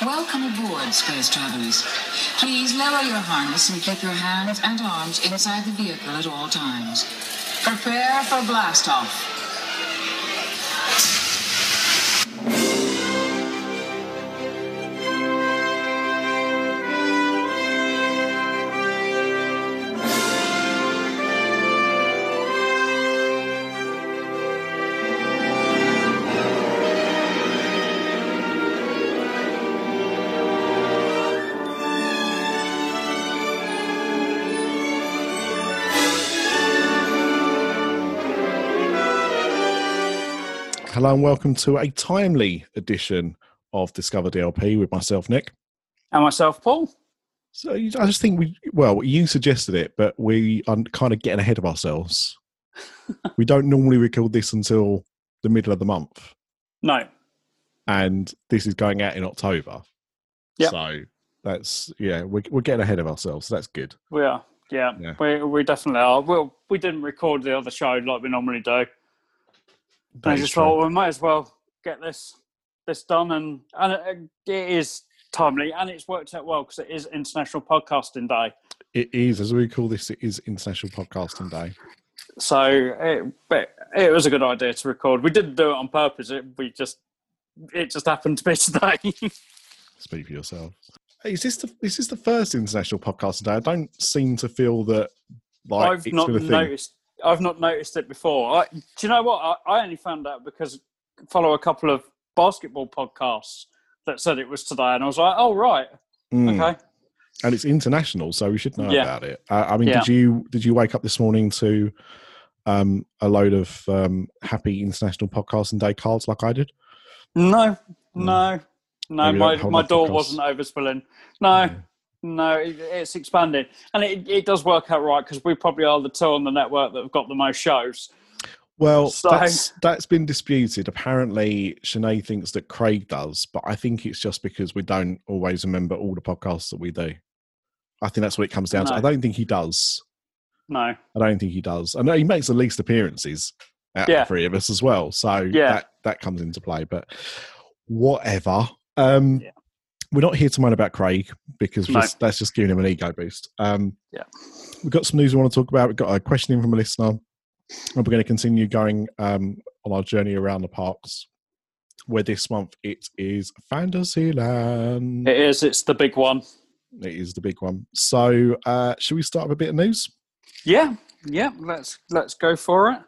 Welcome aboard, space travelers. Please lower your harness and keep your hands and arms inside the vehicle at all times. Prepare for blast Hello and welcome to a timely edition of Discover DLP with myself, Nick. And myself, Paul. So I just think we, well, you suggested it, but we are kind of getting ahead of ourselves. we don't normally record this until the middle of the month. No. And this is going out in October. Yep. So that's, yeah, we're, we're getting ahead of ourselves. So that's good. We are. Yeah, Yeah. We, we definitely are. Well, we didn't record the other show like we normally do. I just true. thought we might as well get this this done, and and it, it is timely, and it's worked out well because it is International Podcasting Day. It is, as we call this, it is International Podcasting Day. So it but it was a good idea to record. We didn't do it on purpose. It we just it just happened to be today. Speak for yourself. Hey, Is this the is this the first international podcast today? I don't seem to feel that like I've it's not been a thing. noticed. I've not noticed it before. I, do you know what? I, I only found out because I follow a couple of basketball podcasts that said it was today, and I was like, "Oh right, Mm. okay." And it's international, so we should know Yeah. about it. Uh, I mean, Yeah. did you did you wake up this morning to um, a load of um, happy International podcasts and Day cards like I did? No, no, no. Maybe My my door podcasts. wasn't overspilling. No, no. It, it's expanding, and it, it does work out right because we probably are the two on the network that have got the most shows. Well, So- that's that's been disputed. Apparently, Sinead thinks that Craig does, but I think it's just because we don't always remember all the podcasts that we do. I think that's what it comes down to. I don't think he does. No, I don't think he does. I know he makes the least appearances out of Yeah. the three of us as well. So Yeah. that, that comes into play. But whatever. Um, Yeah. We're not here to moan about Craig because No. just, that's just giving him an ego boost. Um, Yeah. We've got some news we want to talk about. We've got a question in from a listener. And we're going to continue going um, on our journey around the parks. Where this month it is Fantasyland. it is. It's the big one. It is the big one. So, uh, should we start with a bit of news? Yeah, yeah. Let's let's go for it.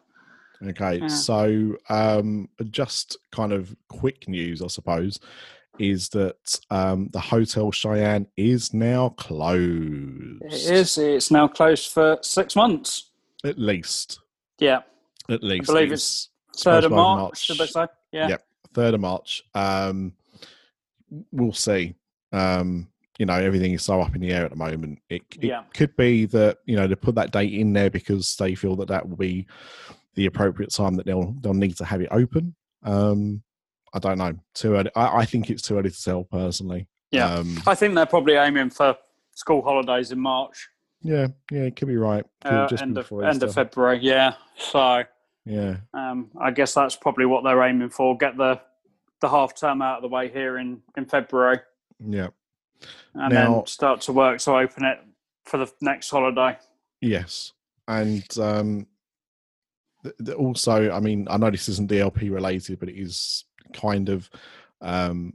Okay, Yeah. so um, just kind of quick news, I suppose, is that um, the Hotel Cheyenne is now closed. It is. It's now closed for six months. at least. Yeah, At least, I believe it's third of supposed to March, should they say? Yeah. Yep. third of March. Um, we'll see. Um, you know, everything is so up in the air at the moment. It, it Yeah. could be that you know they put that date in there because they feel that that will be the appropriate time that they'll they'll need to have it open. Um, I don't know. Too early. I, I think it's too early to tell personally. Yeah. Um, I think they're probably aiming for school holidays in March, yeah. Yeah. It could be right. Could uh, end of end of February. Yeah. So Yeah. um, I guess that's probably what they're aiming for. Get the the half term out of the way here in in February, Yeah. and Now- then start to work to open it for the next holiday. Yes, and um, th- th- also, I mean, I know this isn't DLP related, but it is kind of. Um,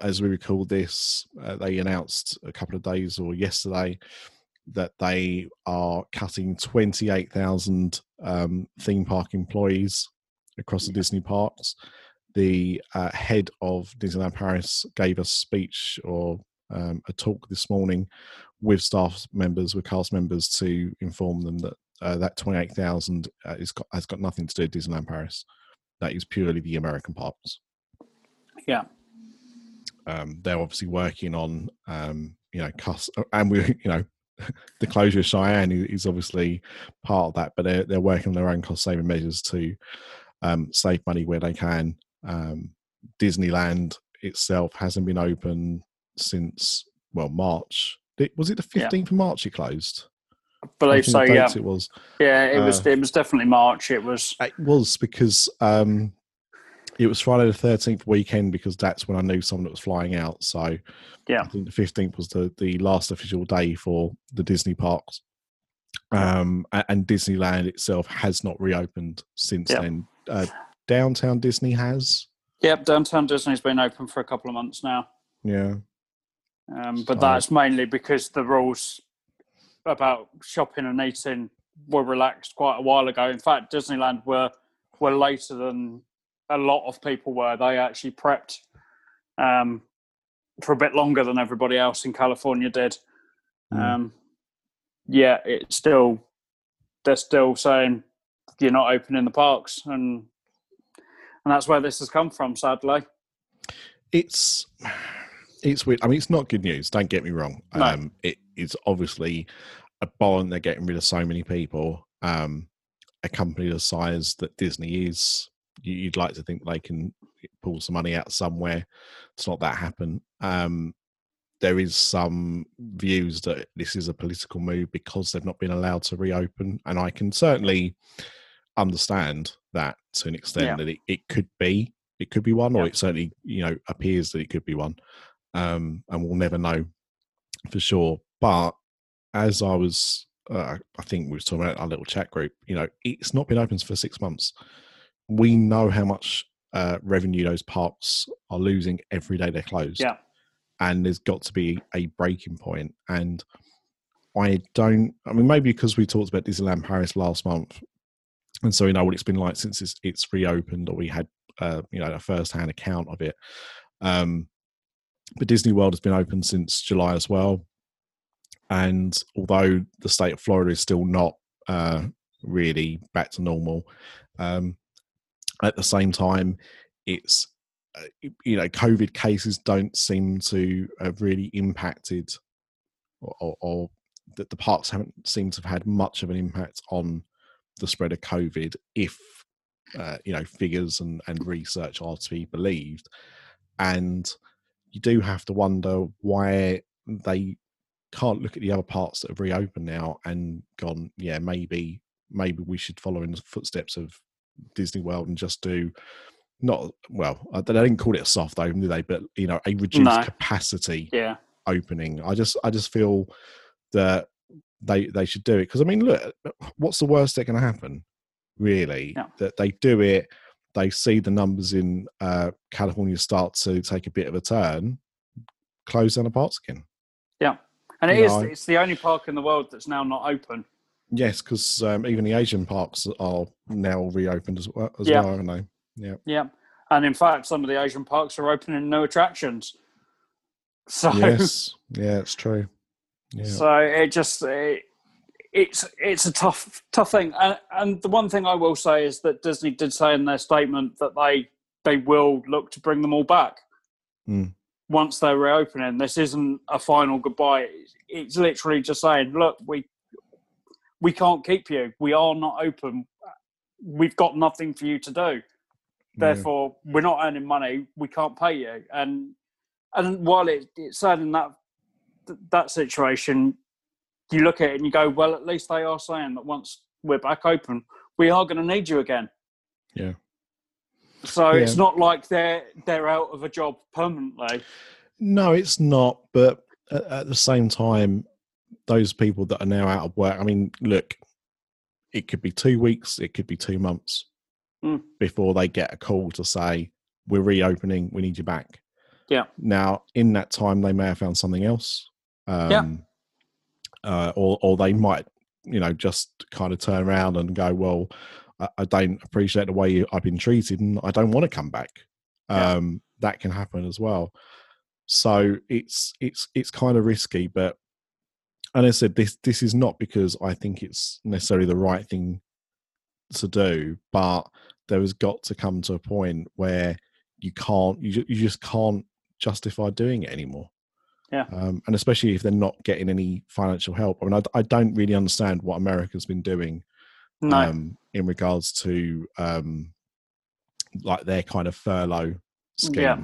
as we recall this, uh, they announced a couple of days or yesterday that they are cutting 28,000 um, theme park employees across the Disney parks. The uh, head of Disneyland Paris gave a speech or um, a talk this morning with staff members, with cast members, to inform them that uh, that 28,000 uh, got, has got nothing to do with Disneyland Paris. That is purely the American parks. Yeah. Um, they're obviously working on, um, you know, cost, and we, you know, the closure of Cheyenne is, obviously part of that, but they're, they're working on their own cost saving measures to um, save money where they can. Um, Disneyland itself hasn't been open since, well, March. Was it the Yeah. 15th of March it closed? I believe think so. Yeah. It was. Yeah. It was. Uh, It was definitely March. It was. It was because um, It was Friday the thirteenth weekend because that's when I knew someone that was flying out. So Yeah. I think the fifteenth was the the last official day for the Disney parks. Um, and Disneyland itself has not reopened since Yeah. then. Uh, Downtown Disney has, Yep, downtown Disney's been open for a couple of months now. yeah, Um, but So- that's mainly because the rules about shopping and eating were relaxed quite a while ago. In fact, Disneyland were were later than a lot of people were. They actually prepped um, for a bit longer than everybody else in California did. Mm. Um, yeah, it's still they're still saying you're not opening the parks, and and that's where this has come from. Sadly, it's it's weird. I mean, it's not good news. Don't get me wrong. No. Um, it's obviously a bond. They're getting rid of so many people. Um, a company the size that Disney is, you'd like to think they can pull some money out somewhere. It's not that happen. Um, there is some views that this is a political move because they've not been allowed to reopen, and I can certainly understand that to an extent Yeah. that it, it could be it could be one, or Yeah. it certainly you know appears that it could be one, um, and we'll never know for sure. But as I was, uh, I think we were talking about our little chat group. You know, it's not been open for six months. We know how much uh, revenue those parks are losing every day they're closed yeah, and there's got to be a breaking point. And I don't. I mean, maybe because we talked about Disneyland Paris last month, and so we know what it's been like since it's, it's reopened, or we had uh, you know a first-hand account of it. Um, but Disney World has been open since July as well, and although the state of Florida is still not uh, really back to normal, um, at the same time, it's uh, you know COVID cases don't seem to have really impacted, or, or, or that the parks haven't seemed to have had much of an impact on the spread of COVID. If uh, you know figures and, and research are to be believed, and you do have to wonder why they can't look at the other parts that have reopened now and gone, yeah, maybe maybe we should follow in the footsteps of Disney World and just do not well. uh, They didn't call it a soft open, do they? But you know, a reduced No. capacity yeah, opening. I just I just feel that they they should do it because I mean, look, what's the worst that can happen? Really, Yeah. that they do it. They see the numbers in uh, California start to take a bit of a turn. Close down the parks again. Yeah, and it you is, know, it's the only park in the world that's now not open. Yes, because um, even the Asian parks are now reopened as well, as Yeah. well, aren't they? Yeah. Yeah, and in fact, some of the Asian parks are opening new attractions. So, Yes. Yeah, it's true. Yeah. so it just it, it's it's a tough tough thing. And, and the one thing I will say is that Disney did say in their statement that they they will look to bring them all back Mm. once they're reopening. This isn't a final goodbye. It's, it's literally just saying, look, we we can't keep you. We are not open. We've got nothing for you to do. Yeah. Therefore, we're not earning money. We can't pay you. And and while it, it's sad in that that situation, you look at it and you go, well, at least they are saying that once we're back open, we are going to need you again. Yeah. So it's not like they're they're out of a job permanently. No, it's not. But at, at the same time, those people that are now out of work, I mean, look, it could be two weeks, it could be two months Mm. before they get a call to say, we're reopening, we need you back. Yeah. Now, in that time, they may have found something else. Um, Yeah. Uh, or, or they might, you know, just kind of turn around and go, well, I, I don't appreciate the way I've been treated and I don't want to come back. Yeah. Um, that can happen as well. So it's it's it's kind of risky, but and I said this this is not because I think it's necessarily the right thing to do, but there has got to come to a point where you can't you, you just can't justify doing it anymore. Yeah. Um, and especially if they're not getting any financial help. I mean, I, I don't really understand what America's been doing No, um, in regards to um, like their kind of furlough scheme. Yeah.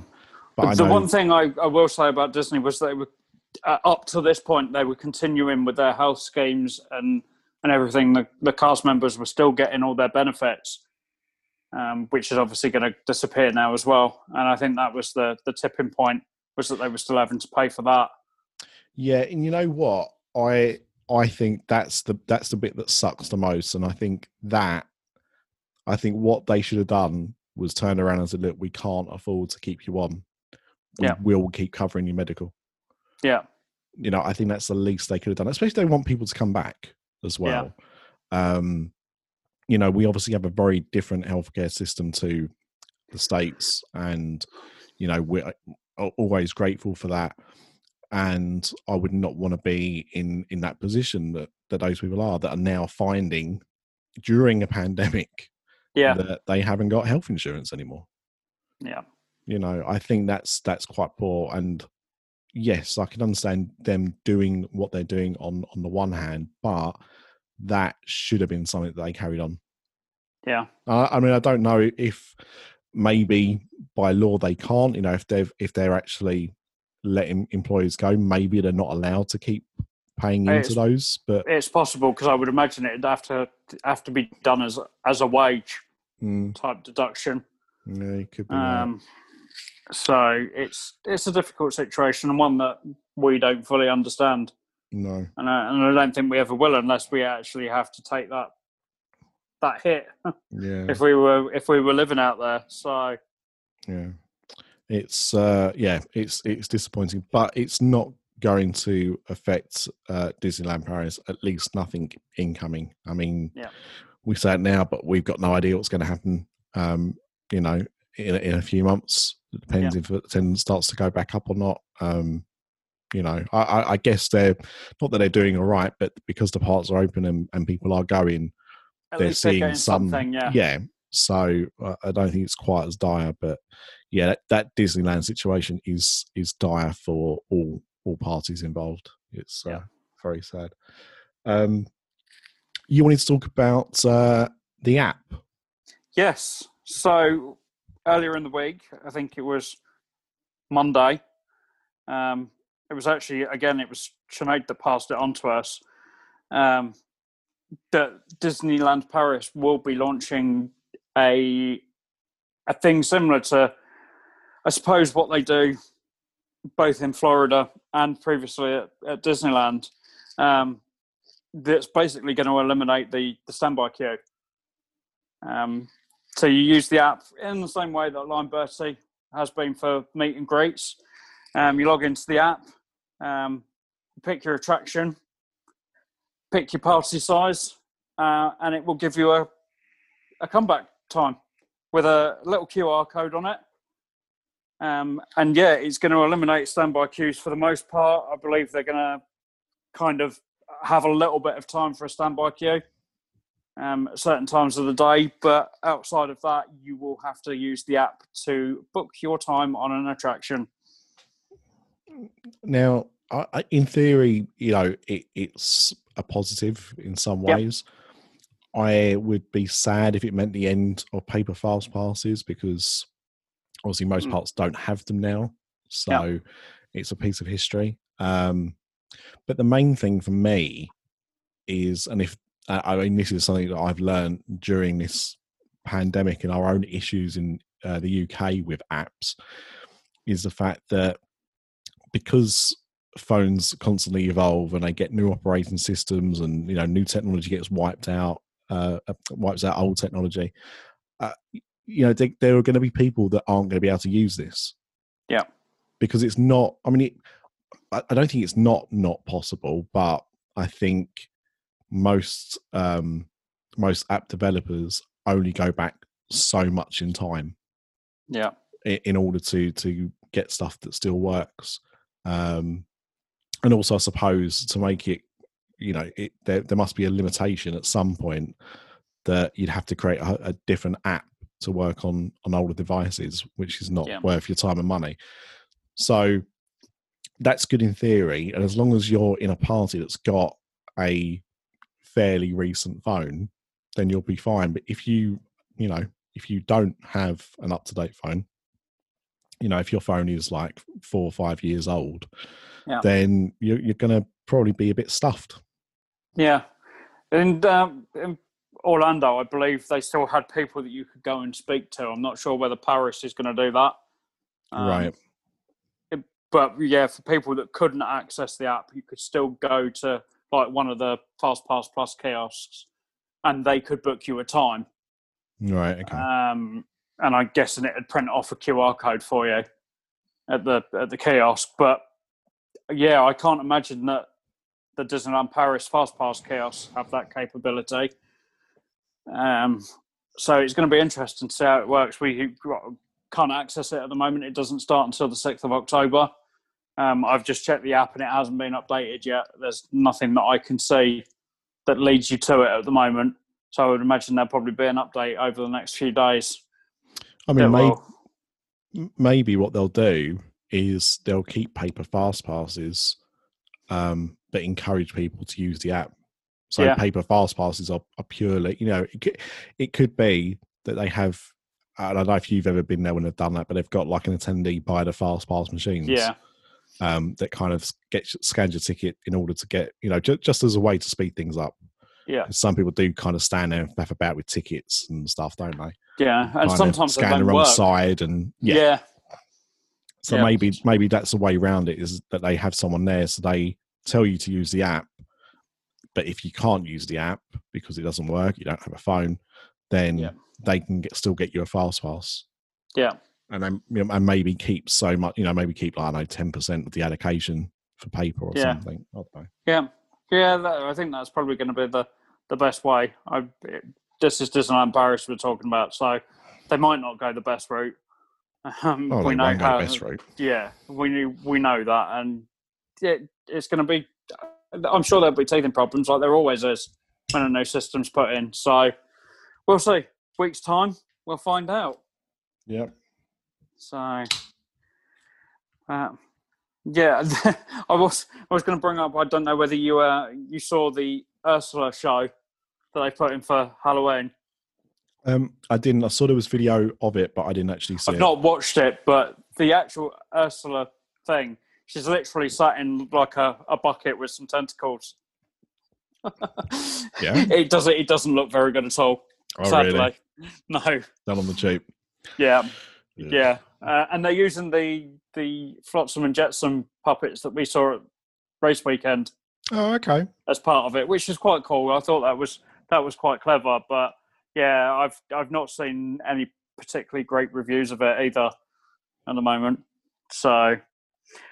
But I the know, one thing I, I will say about Disney was they were uh, up to this point they were continuing with their health schemes and and everything. The, the cast members were still getting all their benefits. um, which is obviously going to disappear now as well. And I think that was the the tipping point was that they were still having to pay for that. Yeah, and you know what? I I think that's the that's the bit that sucks the most, and I think that I think what they should have done was turn around and said, "Look, we can't afford to keep you on. We Yeah. will keep covering your medical." Yeah, You know, I think that's the least they could have done, especially they want people to come back as Yeah. well. Um, you know, we obviously have a very different healthcare system to the states, and you know, we're always grateful for that. And I would not want to be in in that position that that those people are that are now finding during a pandemic yeah, that they haven't got health insurance anymore yeah, you know i think that's that's quite poor and yes i can understand them doing what they're doing on on the one hand but that should have been something that they carried on yeah, i, I mean i don't know if maybe by law they can't you know if they've if they're actually letting employees go maybe they're not allowed to keep paying into It's- those but it's possible because I would imagine it'd have to have to be done as as a wage mm, type deduction. yeah, it could be right. So it's it's a difficult situation and one that we don't fully understand, no. And I, and I don't think we ever will unless we actually have to take that that hit. Yeah. If we were if we were living out there. So. Yeah. It's uh yeah it's it's disappointing but it's not going to affect uh disneyland paris at least nothing incoming. I mean Yeah. we say it now but we've got no idea what's going to happen um you know in, in a few months it depends if it then starts to go back up or not um you know I, I guess they're not that they're doing all right but because the parts are open and, and people are going at they're least they're seeing some something. Yeah, so uh, i don't think it's quite as dire but yeah that, that disneyland situation is is dire for all all parties involved it's uh, Yeah. very sad um you wanted to talk about uh the app Yes. So earlier in the week, I think it was Monday. Um, it was actually again, it was Sinead that passed it on to us. Um, that Disneyland Paris will be launching a a thing similar to, I suppose, what they do both in Florida and previously at, at Disneyland. Um, that's basically going to eliminate the the standby queue. Um, so you use the app in the same way that Lineberty has been for meet and greets. Um, you log into the app, um, pick your attraction, pick your party size, uh, and it will give you a, a comeback time with a little QR code on it. Um, and yeah, it's going to eliminate standby queues for the most part. I believe they're going to kind of have a little bit of time for a standby queue um, at certain times of the day. But outside of that, you will have to use the app to book your time on an attraction. now I, I- in theory you know it, it's a positive in some Yep. ways i would be sad if it meant the end of paper fast passes because obviously most Mm. parts don't have them now so it's a piece of history um but the main thing for me is and if i mean this is something that i've learned during this pandemic and our own issues in uh, the uk with apps is the fact that because phones constantly evolve and they get new operating systems and you know new technology gets wiped out uh, uh, wipes out old technology uh, you know there, there are going to be people that aren't going to be able to use this Yeah. because it's not i mean it, I, I don't think it's not not possible but i think most um most app developers only go back so much in time Yeah. i- in order to to get stuff that still works um and also i suppose to make it you know it there, there must be a limitation at some point that you'd have to create a, a different app to work on on older devices which is not Yeah. worth your time and money so that's good in theory and as long as you're in a party that's got a fairly recent phone then you'll be fine but if you you know if you don't have an up-to-date phone you know if your phone is like four or five years old Yeah. then you're, you're going to probably be a bit stuffed Yeah, and, um, and Orlando, I believe they still had people that you could go and speak to. I'm not sure whether Paris is going to do that. Um, right. But yeah, for people that couldn't access the app, you could still go to like one of the Fast Pass Plus kiosks, and they could book you a time. Right. Okay. Um, and I'm guessing it'd print off a QR code for you at the at the kiosk. But yeah, I can't imagine that the Disneyland Paris Fast Pass kiosks have that capability. Um, so it's going to be interesting to see how it works. We can't access it at the moment. It doesn't start until the sixth of October. Um, I've just checked the app and it hasn't been updated yet. There's nothing that I can see that leads you to it at the moment. So I would imagine there'll probably be an update over the next few days. I mean, that maybe, will- maybe what they'll do is they'll keep paper fast passes, um, but encourage people to use the app. So Yeah. paper fast passes are, are purely, you know, it could, it could be that they have. I don't know if you've ever been there when they've done that, but they've got like an attendee buy the fast pass machines. yeah, um, that kind of get scans your ticket in order to get you know just, just as a way to speed things up. yeah, Some people do kind of stand there and faff about with tickets and stuff, don't they? yeah. And Kind sometimes scan the wrong work. side, and Yeah. yeah. So Yeah. maybe maybe that's the way around it is that they have someone there, so they tell you to use the app. But if you can't use the app because it doesn't work, you don't have a phone, then Yeah. they can get, still get you a fast pass. yeah, and then you know, and maybe keep so much, you know, maybe keep like I don't know ten percent of the allocation for paper or Yeah. something. I don't know. yeah, yeah. That, I think that's probably going to be the the best way. I, this is just an embarrassment we're talking about, so they might not go the best route. Um, Oh, we know how. best route. Yeah, we knew we know that, and it, it's going to be. I'm sure there'll be teething problems, like there always is when a new system's put in. So we'll see. Week's time, we'll find out. Yeah. So, uh, yeah, I was I was going to bring up. I don't know whether you uh you saw the Ursula show that they put in for Halloween. Um, I didn't. I saw there was video of it, but I didn't actually see I've it. not watched it, but the actual Ursula thing, she's literally sat in like a, a bucket with some tentacles. Yeah? it doesn't. It doesn't look very good at all. oh, sadly, really? no. Done on the cheap. Yeah, yeah, uh, and they're using the the Flotsam and Jetsam puppets that we saw at race weekend Oh, okay. as part of it, which is quite cool. I thought that was that was quite clever, but yeah, I've I've not seen any particularly great reviews of it either at the moment. So,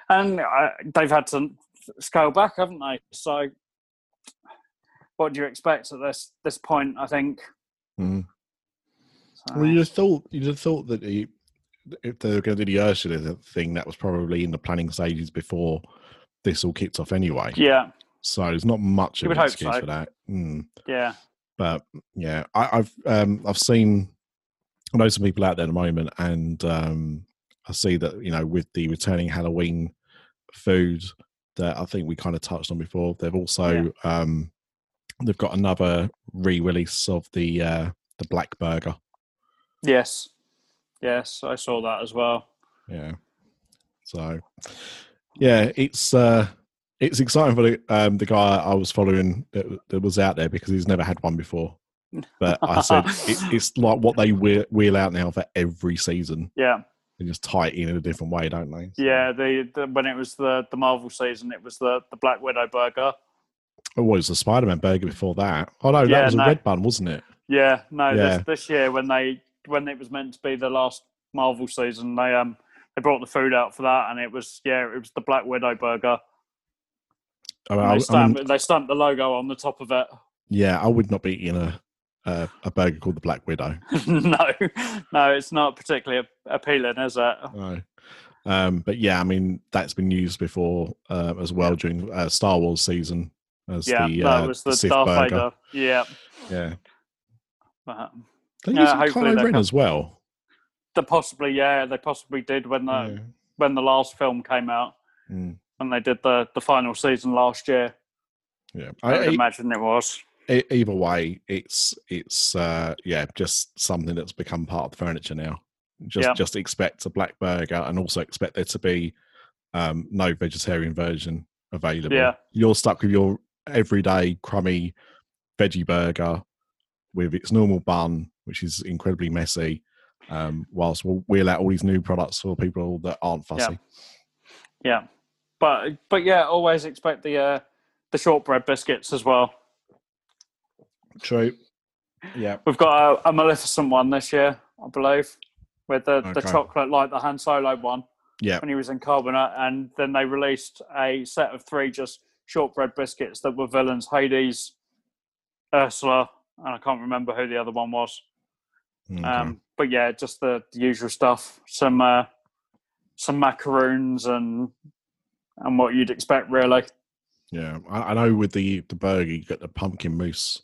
and uh, they've had to scale back, haven't they? So, what do you expect at this this point? I think. Mm. So, Well, you'd have thought you'd have thought that the, if they were going to do the Ursula thing, that was probably in the planning stages before this all kicked off anyway. yeah, So there's not much You of an excuse so. for that. Mm. yeah, but yeah, I, I've um, I've seen I know some people out there at the moment, and um, I see that you know with the returning Halloween food that I think we kind of touched on before. They've also um, they've got another re-release of the uh, the Black Burger. yes, yes. I saw that as well. Yeah, so yeah, it's uh, it's exciting for the um, the guy I was following that, that was out there because he's never had one before. But I said it, it's like what they wheel, wheel out now for every season. Yeah, They just tie it in in a different way, don't they? So- yeah. The, the when it was the the Marvel season, it was the the Black Widow burger. Oh, what was the Spider Man burger before that? Oh no, Yeah, that was a red bun, wasn't it? Yeah, no, Yeah. This, this year when they when it was meant to be the last Marvel season, they um they brought the food out for that, and it was yeah, it was the Black Widow burger. I mean, they I mean, they stamped the logo on the top of it. yeah, I would not be eating a a, a burger called the Black Widow. no, no, it's not particularly appealing, is it? No. Um, but yeah, I mean that's been used before uh, as well during uh, Star Wars season as the Yeah, the that uh, was the Sith Darth burger. Vader. Yeah, Yeah, Uh, they Yeah, use Kylo Ren come- as well. they possibly yeah, they possibly did when the Yeah. when the last film came out, Mm, when they did the the final season last year. yeah. I I, imagine it was. either way, it's it's uh, yeah, just something that's become part of the furniture now. Just Yeah. just expect a black burger, and also expect there to be um, no vegetarian version available. Yeah. You're stuck with your everyday crummy veggie burger with its normal bun, which is incredibly messy. Um, whilst we'll wheel out all these new products for people that aren't fussy. Yeah, but but yeah, always expect the uh, the shortbread biscuits as well. True. Yeah. We've got a, a Maleficent one this year, I believe, with the, the chocolate like the Han Solo one Yeah. when he was in Carbonite, and then they released a set of three just shortbread biscuits that were villains: Hades, Ursula, and I can't remember who the other one was. Okay. Um, but yeah, just the, the usual stuff. Some uh, some macaroons and and what you'd expect, really. yeah. I, I know with the the burger, you got the pumpkin mousse,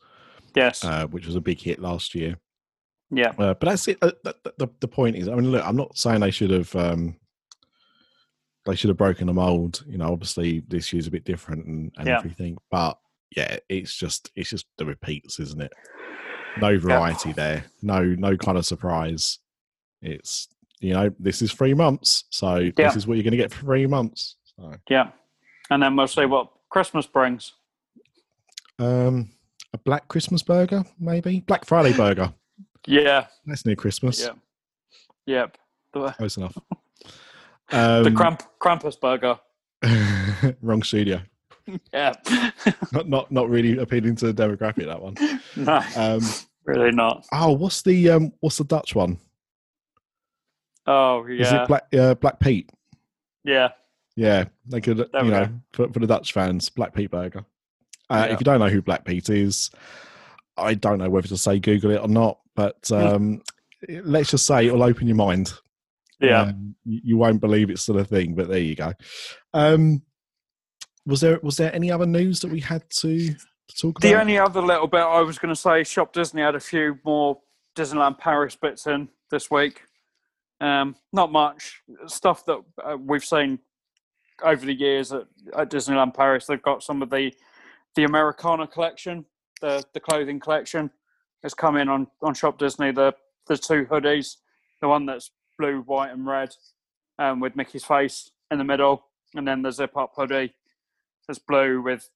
Yes. uh, which was a big hit last year. yeah. Uh, but that's it. Uh, the, the, the point is, I mean, look, I'm not saying they should have. Um, they should have broken the mold. You know, obviously this year's a bit different and, and Yeah. everything. But yeah, it's just it's just the repeats, isn't it? No variety there. No no kind of surprise. It's you know this is three months, so Yeah. this is what you're going to get for three months. So, Yeah. And then we'll see what Christmas brings. um, a black Christmas burger, maybe Black Friday burger. Yeah. That's near Christmas. Yeah. Yep. Close enough. Um, the Kramp, Krampus burger. wrong studio. Yeah. Not not not really appealing to the demographic that one. no, Um, really not. oh, what's the um, what's the Dutch one? Oh, yeah. Is it Black uh, Black Pete? yeah. Yeah, they could There you know go. for, for the Dutch fans, Black Pete burger. Uh, Yeah. If you don't know who Black Pete is, I don't know whether to say Google it or not, but um, let's just say it'll open your mind. Yeah. Um, you, you won't believe it's still a thing, but there you go. Um, was there was there any other news that we had to, to talk The only other little bit I was going to say, Shop Disney had a few more Disneyland Paris bits in this week. Um, not much stuff that uh, we've seen over the years at, at Disneyland Paris. They've got some of the the Americana collection, the the clothing collection, has come in on on Shop Disney. The the two hoodies, the one that's blue, white, and red, um, with Mickey's face in the middle, and then the zip up hoodie that's blue with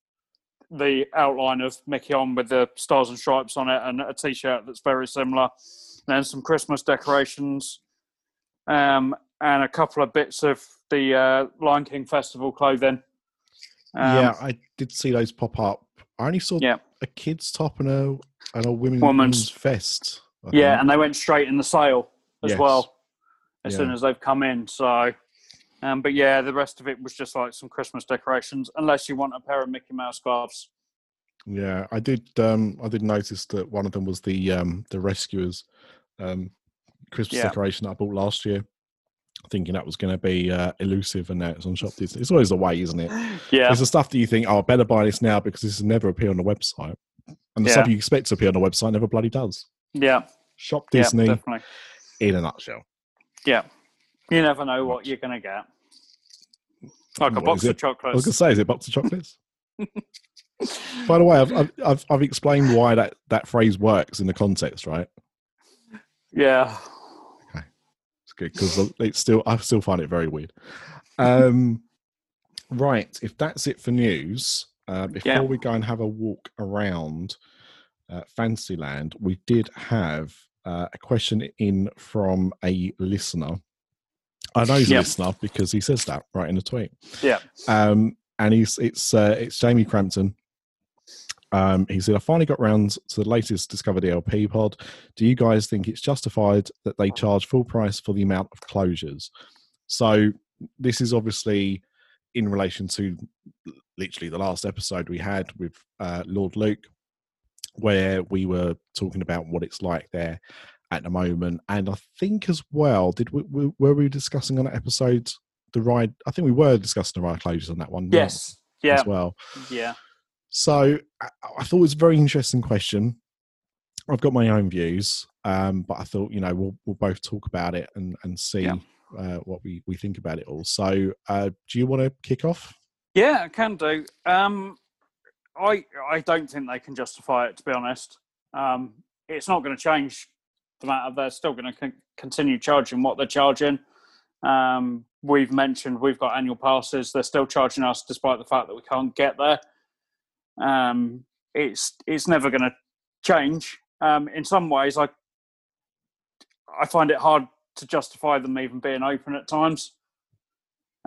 the outline of Mickey on with the stars and stripes on it, and a T-shirt that's very similar. And then some Christmas decorations, um, and a couple of bits of the uh, Lion King festival clothing. Um, yeah, I did see those pop up. I only saw Yeah. a kid's top and a and a women's, Woman's- vest. Yeah, and they went straight in the sale as Yes. well as Yeah. soon as they've come in. So, um, but yeah, the rest of it was just like some Christmas decorations, unless you want a pair of Mickey Mouse scarves. Yeah, I did. Um, I did notice that one of them was the um, the rescuers um, Christmas Yeah. decoration that I bought last year, thinking that was going to be uh, elusive, and now it's on Shop Disney. It's always the way, isn't it? Yeah, it's the stuff that you think, oh, I better buy this now because this will never appear on the website, and the Yeah. stuff you expect to appear on the website never bloody does. yeah, Shop yeah, Disney definitely. in a nutshell. Yeah, you never know what you're gonna get. Like a What box of it? I was chocolates. going to say, is it box of chocolates? By the way, I've, I've I've I've explained why that that phrase works in the context, right? Yeah, Okay, It's good because it's still I still find it very weird. Um, right, if that's it for news, uh, before Yeah. we go and have a walk around uh, Fantasyland, we did have uh, a question in from a listener. I know he's a listener because he says that right in the tweet. yeah, Um, and he's it's uh, it's Jamie Crampton. Um, he said, I finally got round to the latest Discover DLP pod. Do you guys think it's justified that they charge full price for the amount of closures? So, this is obviously in relation to literally the last episode we had with uh, Lord Luke, where we were talking about what it's like there at the moment. And I think as well, did we, we were we discussing on that episode the ride? I think we were discussing the ride closures on that one. yes, yeah, as well. yeah, So I, I thought it was a very interesting question. I've got my own views, um, but I thought you know we'll we'll both talk about it and and see Yeah. uh, what we we think about it all. So uh, do you want to kick off? yeah. I can do. Um, I I don't think they can justify it. To be honest, um, it's not going to change the matter. They're still going to con- continue charging what they're charging. Um, we've mentioned we've got annual passes. They're still charging us despite the fact that we can't get there. Um, it's it's never going to change. Um, in some ways, I I find it hard to justify them even being open at times.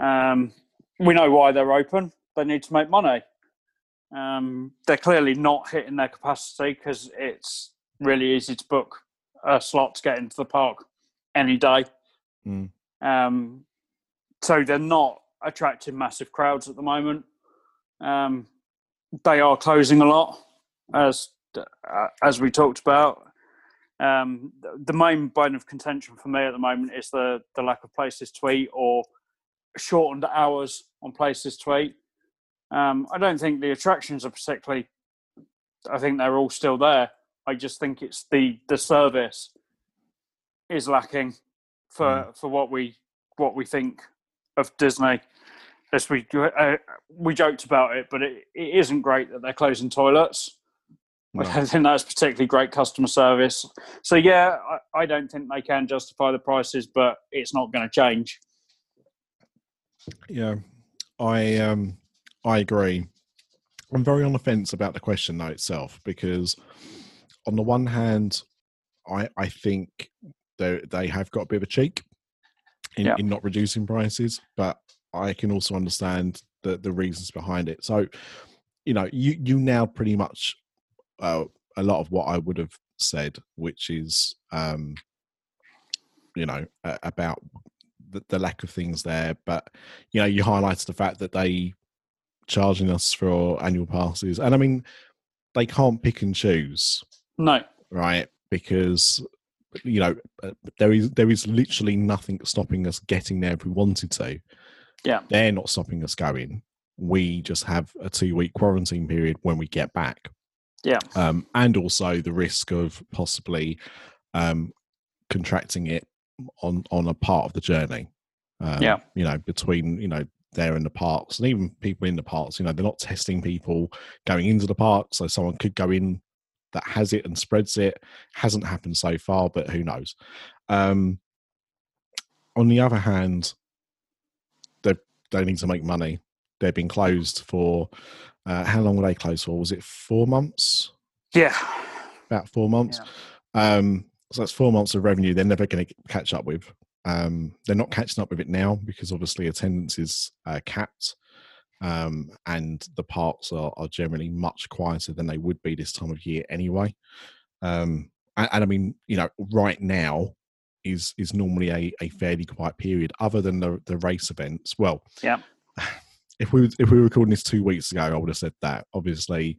Um, we know why they're open. They need to make money. Um, they're clearly not hitting their capacity because it's really easy to book a slot to get into the park any day. Mm. Um, so they're not attracting massive crowds at the moment. Um, they are closing a lot, as uh, as we talked about. Um, the main bone of contention for me at the moment is the the lack of places to eat or shortened hours on places to eat. Um, I don't think the attractions are particularly. I think they're all still there. I just think it's the the service is lacking for Mm. for what we what we think of Disney. As we uh, we joked about it, but it, it isn't great that they're closing toilets. I No. don't think that's particularly great customer service. So yeah, I, I don't think they can justify the prices, but it's not going to change. Yeah, I um I agree. I'm very on the fence about the question though itself because on the one hand, I I think they they have got a bit of a cheek in, Yeah. in not reducing prices, but I can also understand the the reasons behind it. So, you know, you you now pretty much uh, a lot of what I would have said, which is um you know a- about the, the lack of things there but you know you highlighted the fact that they charging us for annual passes and i mean they can't pick and choose No, right because you know uh, there is there is literally nothing stopping us getting there if we wanted to Yeah. they're not stopping us going we just have a two week quarantine period when we get back Yeah. um, and also the risk of possibly um, contracting it on on a part of the journey um, Yeah. you know between you know there in the parks and even people in the parks you know they're not testing people going into the park so someone could go in that has it and spreads it hasn't happened so far but who knows? Um on the other hand they they need to make money. They've been closed for uh, how long were they closed for? Was it four months? Yeah, about four months. Um so that's four months of revenue they're never going to catch up with. Um they're not catching up with it now because obviously attendance is uh, capped um and the parks are, are generally much quieter than they would be this time of year anyway. Um and, and i mean you know right now is is normally a, a fairly quiet period other than the the race events. Well Yeah. if we if we were recording this two weeks ago i would have said that. Obviously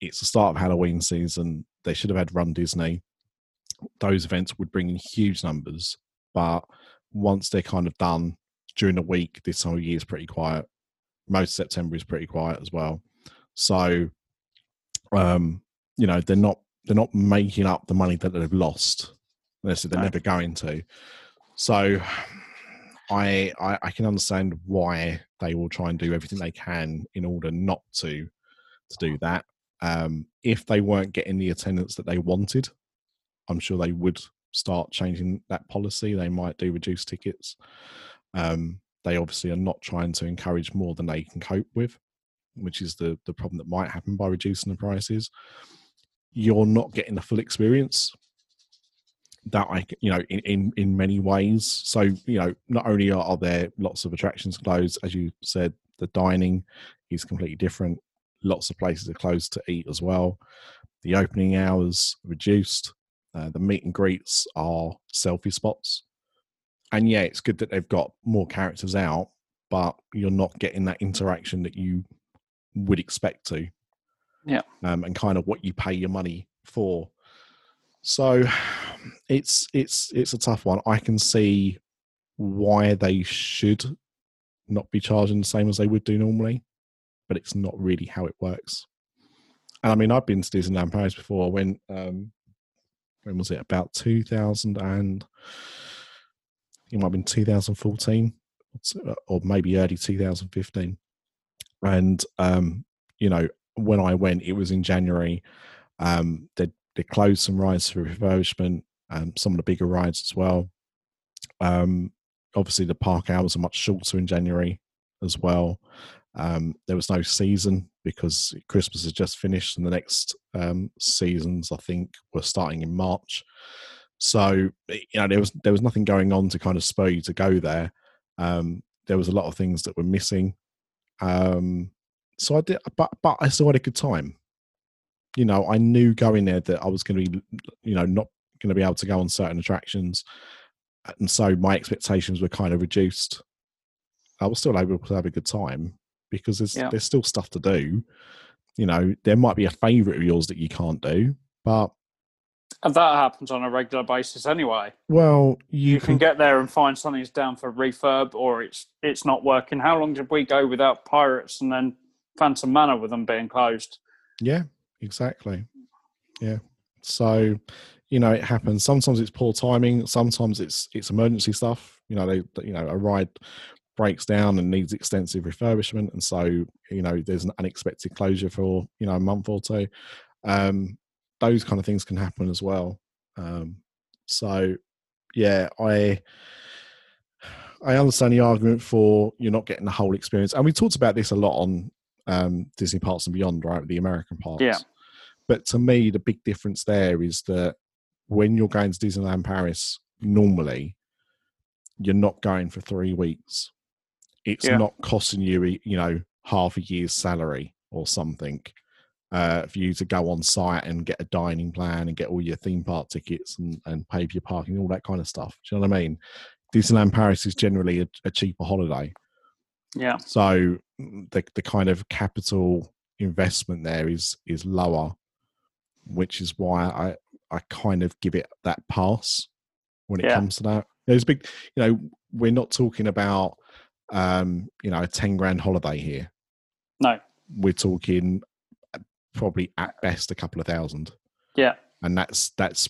it's the start of halloween season. They should have had run disney. Those events would bring in huge numbers but once they're kind of done during the week this time of year is pretty quiet most september is pretty quiet as well. So um you know they're not they're not making up the money that they've lost they're, they're No. never going to. So I, I i can understand why they will try and do everything they can in order not to to do that. Um if they weren't getting the attendance that they wanted i'm sure they would start changing that policy. They might do reduce tickets. Um they obviously are not trying to encourage more than they can cope with which is the the problem that might happen by reducing the prices you're not getting the full experience that I, you know, in, in, in many ways. So, you know, not only are, are there lots of attractions closed, as you said, the dining is completely different. Lots of places are closed to eat as well. The opening hours reduced. Uh, the meet and greets are selfie spots. And yeah, it's good that they've got more characters out, but you're not getting that interaction that you would expect to. Yeah. Um, and kind of what you pay your money for. So it's it's it's a tough one. I can see why they should not be charging the same as they would do normally, but it's not really how it works. And I mean, I've been to Disneyland Paris before. When um, when was it? About two thousand and it might have been two thousand fourteen, or maybe early two thousand fifteen. And um, you know, when I went, it was in January. Um, they they closed some rides for refurbishment, um, some of the bigger rides as well. Um, obviously, the park hours are much shorter in January as well. Um, there was no season because Christmas has just finished, and the next um, seasons I think were starting in March. So you know there was there was nothing going on to kind of spur you to go there. Um, there was a lot of things that were missing. Um, so I did, but but I still had a good time. You know, I knew going there that I was going to be, you know, not going to be able to go on certain attractions, and so my expectations were kind of reduced. I was still able to have a good time because there's Yeah. there's still stuff to do. You know, there might be a favourite of yours that you can't do, but And that happens on a regular basis anyway. well, you, You, can, get there and find something's down for refurb or it's it's not working. How long did we go without Pirates and then Phantom Manor with them being closed? Yeah, exactly. Yeah. So, you know, it happens. Sometimes it's poor timing. Sometimes it's it's emergency stuff. You know, they you know a ride breaks down and needs extensive refurbishment, and so you know there's an unexpected closure for you know a month or two. Um, those kind of things can happen as well. Um, so, yeah, I I understand the argument for you're not getting the whole experience, and we talked about this a lot on um, Disney Parks and Beyond, right? The American parks. Yeah. But to me, the big difference there is that when you're going to Disneyland Paris, normally you're not going for three weeks. It's Yeah. not costing you, you know, half a year's salary or something uh, for you to go on site and get a dining plan and get all your theme park tickets and, and pay for your parking, all that kind of stuff. Do you know what I mean? Disneyland Paris is generally a, a cheaper holiday. Yeah. So mm, the the kind of capital investment there is is lower, which is why I I kind of give it that pass when it Yeah. comes to that. There's big, you know, we're not talking about um, you know, a ten grand holiday here. No. We're talking probably at best a couple of thousand, Yeah. and that's that's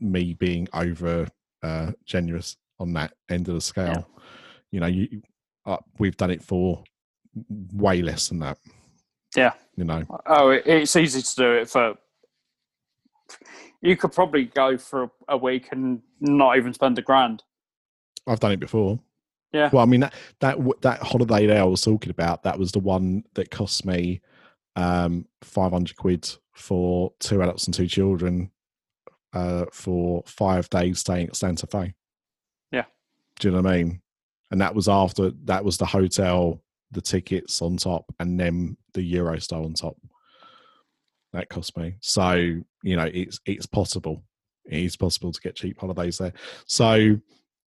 me being over uh, generous on that end of the scale. You know, you uh, we've done it for way less than that. Yeah. You know, Oh, it, it's easy to do it for. You could probably go for a week and not even spend a grand. I've done it before. Yeah. Well, I mean that that that holiday there I was talking about that was the one that cost me um 500 quid for two adults and two children uh for five days staying at Santa Fe. Yeah. Do you know what I mean? And that was after that was the hotel, the tickets on top, and then the Eurostar on top. That cost me. So you know, it's it's possible. It is possible to get cheap holidays there. So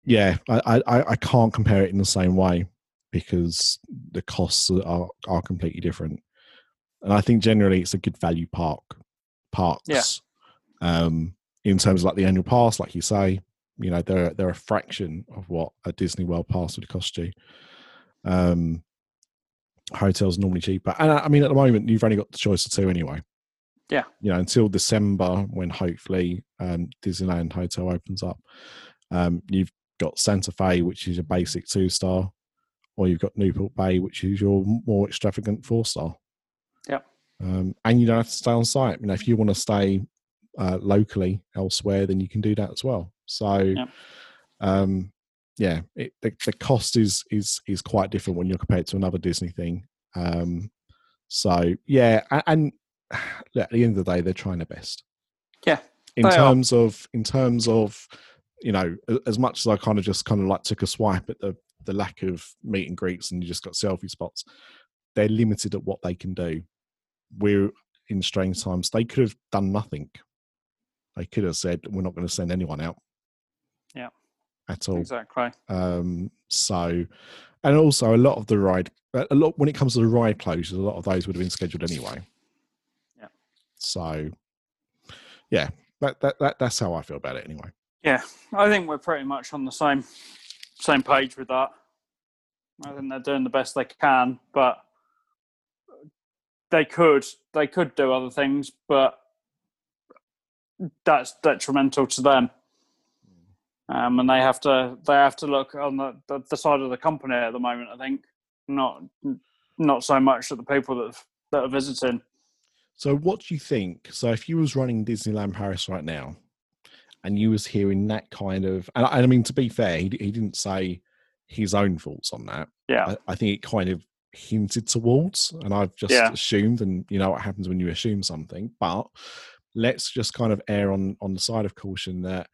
yeah, I, I I can't compare it in the same way because the costs are are completely different. And I think generally it's a good value park parks. Yeah. Um, in terms of like the annual pass, like you say, you know they're they're a fraction of what a Disney World pass would cost you. Um, hotels normally cheaper, and I I mean at the moment you've only got the choice of two anyway. Yeah. you know until December when hopefully um, Disneyland Hotel opens up. Um, you've got Santa Fe, which is your basic two star, or you've got Newport Bay, which is your more extravagant four star. Um, and you don't have to stay on site. You know, if you want to stay uh, locally elsewhere, then you can do that as well. So, Yep. um, yeah, it, the, the cost is is is quite different when you're compared to another Disney thing. Um, so yeah, and, look, at the end of the day, they're trying their best. Yeah, In they are. terms of in terms of you know, as much as I kind of just kind of like took a swipe at the the lack of meet and greets and you just got selfie spots, they're limited at what they can do. We're in strange times. They could have done nothing. They could have said, "We're not going to send anyone out." Yeah. at all. Exactly. Um, so, and also a lot of the ride, a lot when it comes to the ride closures, a lot of those would have been scheduled anyway. Yeah. So, yeah, that, that, that that's how I feel about it anyway. Yeah, I think we're pretty much on the same same page with that. I think they're doing the best they can, but they could they could do other things, but that's detrimental to them. Um, and they have to they have to look on the, the, the side of the company at the moment. I think not not so much at the people that that are visiting. So, what do you think? So, if you was running Disneyland Paris right now, and you was hearing that kind of, and I, and I mean to be fair, he, he didn't say his own thoughts on that. Yeah, I, I think it kind of hinted towards, and I've just Yeah. assumed, and you know what happens when you assume something. But let's just kind of err on on the side of caution that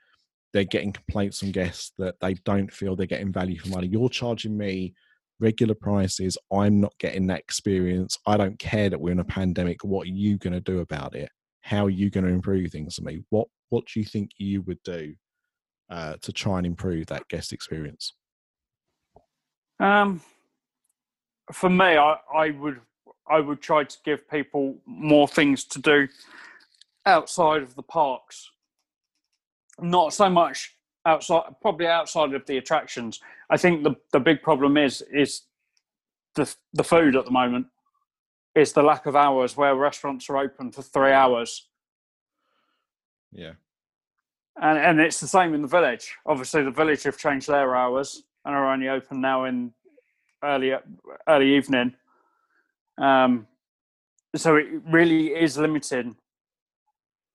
they're getting complaints from guests that they don't feel they're getting value for money. You're charging me regular prices. I'm not getting that experience. I don't care that we're in a pandemic. What are you going to do about it? How are you going to improve things for me? What What do you think you would do uh, to try and improve that guest experience? Um, for me, I, I would I would try to give people more things to do outside of the parks. Not so much outside, probably outside of the attractions. I think the the big problem is is the the food at the moment. Is the lack of hours where restaurants are open for three hours, Yeah. and and it's the same in the village. Obviously, the village have changed their hours and are only open now in early early evening. Um, so it really is limiting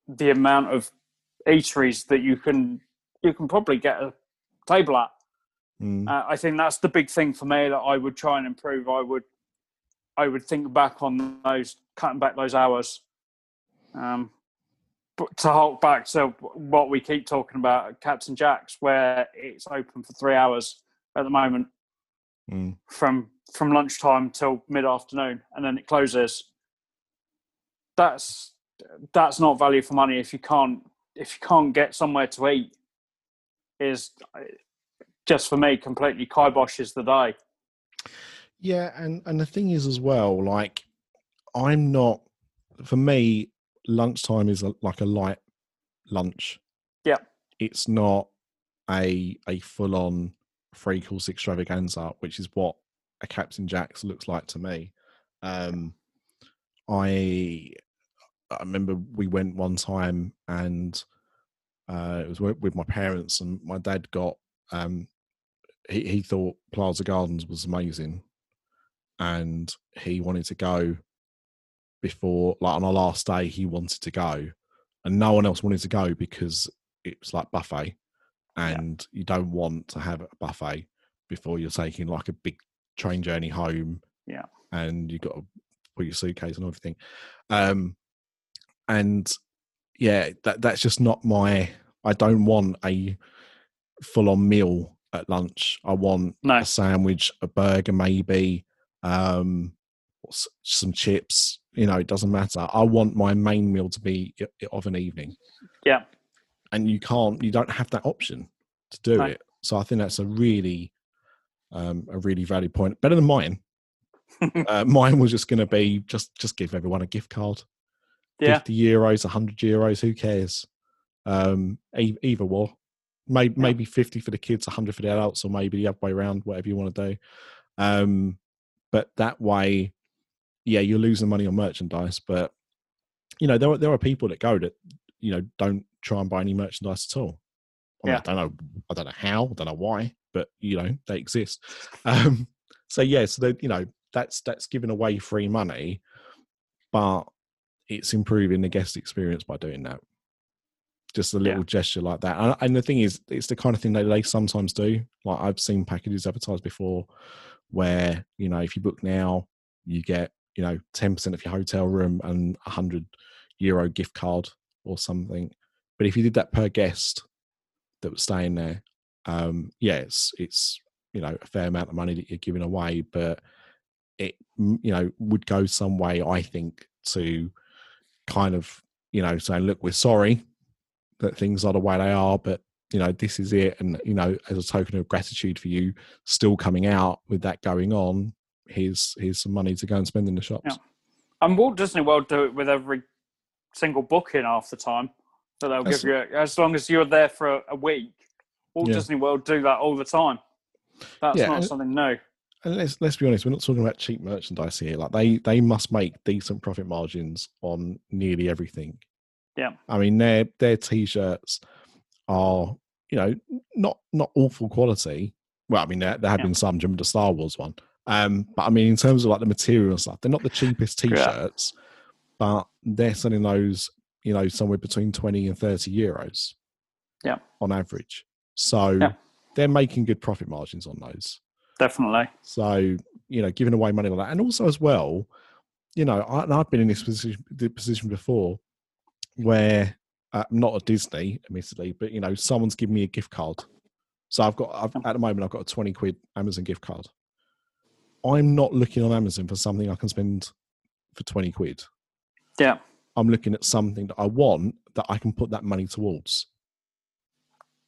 the amount of eateries that you can you can probably get a table at. Mm. Uh, I think that's the big thing for me that I would try and improve. I would I would think back on those cutting back those hours. Um, but to hold back to what we keep talking about, Captain Jack's, where it's open for three hours at the moment Mm. from from lunchtime till mid afternoon, and then it closes. That's that's not value for money if you can't if you can't get somewhere to eat. Is just for me completely kiboshes the day. Yeah, and and the thing is as well, like I'm not. For me, lunchtime is a, like a light lunch. Yeah. it's not a a full on course extravaganza, which is what a Captain Jack's looks like to me. Um, I I remember we went one time and uh, it was with, with my parents, and my dad got um, he he thought Plaza Gardens was amazing, and he wanted to go before like on our last day he wanted to go and no one else wanted to go because it was like buffet and you don't want to have a buffet before you're taking like a big train journey home Yeah. and you've got to put your suitcase and everything um and yeah that that's just not my i don't want a full on meal at lunch i want No. a sandwich a burger maybe um some chips you know it doesn't matter i want my main meal to be of an evening Yeah. And you can't you don't have that option to do No. it so i think that's a really um a really valid point better than mine uh, mine was just going to be just just give everyone a gift card Yeah. 50 euros 100 euros who cares um either or maybe, Yeah. maybe 50 for the kids 100 for the adults or maybe the other way around whatever you want to do um but that way yeah you're losing money on merchandise but you know there are, there are people that go that you know don't try and buy any merchandise at all. I, mean, Yeah. I don't know i don't know how i don't know why but you know they exist. Um so yeah so they you know that's that's giving away free money but it's improving the guest experience by doing that. Just a little gesture like that. And, and the thing is it's the kind of thing that they sometimes do. Like i've seen packages advertised before where you know if you book now you get you know 10% of your hotel room and a 100 euro gift card or something. But if you did that per guest that was staying there um yeah it's it's you know a fair amount of money that you're giving away but it you know would go some way i think to kind of you know saying look we're sorry that things are the way they are but you know this is it. And you know as a token of gratitude for you still coming out with that going on here's here's some money to go and spend in the shops. Yeah. And Walt Disney World do it with every single booking half the time. So they'll That's- give you, as long as you're there for a, a week, Walt Yeah. Disney World do that all the time. That's Yeah, not something new. and let's let's be honest, we're not talking about cheap merchandise here. Like they they must make decent profit margins on nearly everything. Yeah. I mean their their t-shirts are you know not not awful quality. Well, I mean there, there have Yeah. been some. do the Star Wars one? Um, but I mean in terms of like the material and stuff, they're not the cheapest t-shirts. Yeah. But they're selling those you know somewhere between twenty and thirty euros. Yeah. on average. So Yeah. they're making good profit margins on those. Definitely. So, you know, giving away money like that, and also as well, you know, I, I've been in this position, position before where uh, not at Disney, admittedly, but you know, someone's given me a gift card. So I've got I've, at the moment I've got a twenty quid Amazon gift card. I'm not looking on Amazon for something I can spend for twenty quid. Yeah. I'm looking at something that I want that I can put that money towards.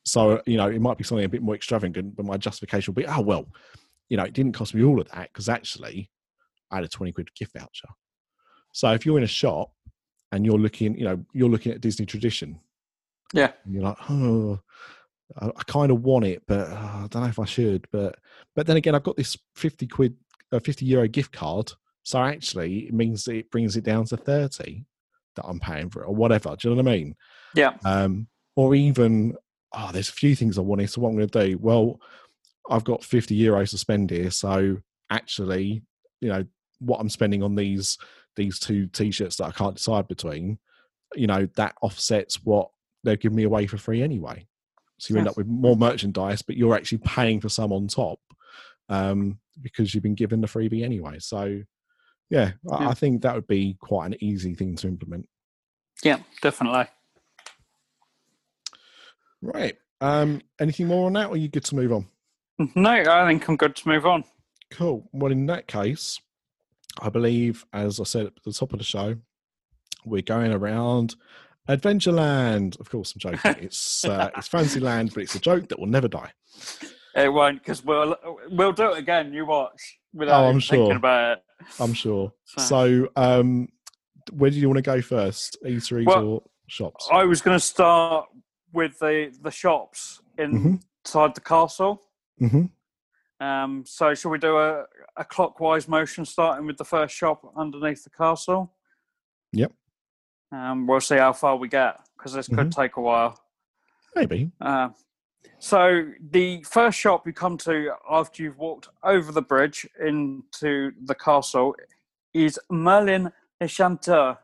So, you know, it might be something a bit more extravagant, but my justification will be, oh, well, you know, it didn't cost me all of that because actually I had a 20 quid gift voucher. So if you're in a shop and you're looking, you know, you're looking at Disney tradition. Yeah. You're like, oh, I, I kind of want it, but uh, I don't know if I should. But, but then again, I've got this 50 quid, uh, 50 euro gift card. So actually it means that it brings it down to 30 that I'm paying for it or whatever. Do you know what I mean? Yeah. Um, or even, oh, there's a few things I wanted. So what I'm going to do? Well, I've got 50 euros to spend here. So actually, you know, what I'm spending on these these two t-shirts that I can't decide between, you know, that offsets what they're giving me away for free anyway. So you end up with more merchandise, but you're actually paying for some on top um, because you've been given the freebie anyway. So yeah, I, Yeah. I think that would be quite an easy thing to implement. Yeah, definitely. Right. Um, anything more on that, or are you good to move on? No, I think I'm good to move on. Cool. Well, in that case, I believe, as I said at the top of the show, we're going around Adventureland. Of course, I'm joking. It's uh, it's Fantasyland, but it's a joke that will never die. It won't because we'll we'll do it again. You watch without Oh, I'm even thinking sure. about it. I'm sure. So- So, um, where do you want to go first? Eateries Well, or shops? I was going to start with the the shops Mhm. inside the castle. hmm Um, so shall we do a, a clockwise motion starting with the first shop underneath the castle? Yep. Um, we'll see how far we get because this could take a while. Maybe. Uh, so the first shop you come to after you've walked over the bridge into the castle is Merlin l'Enchanteur,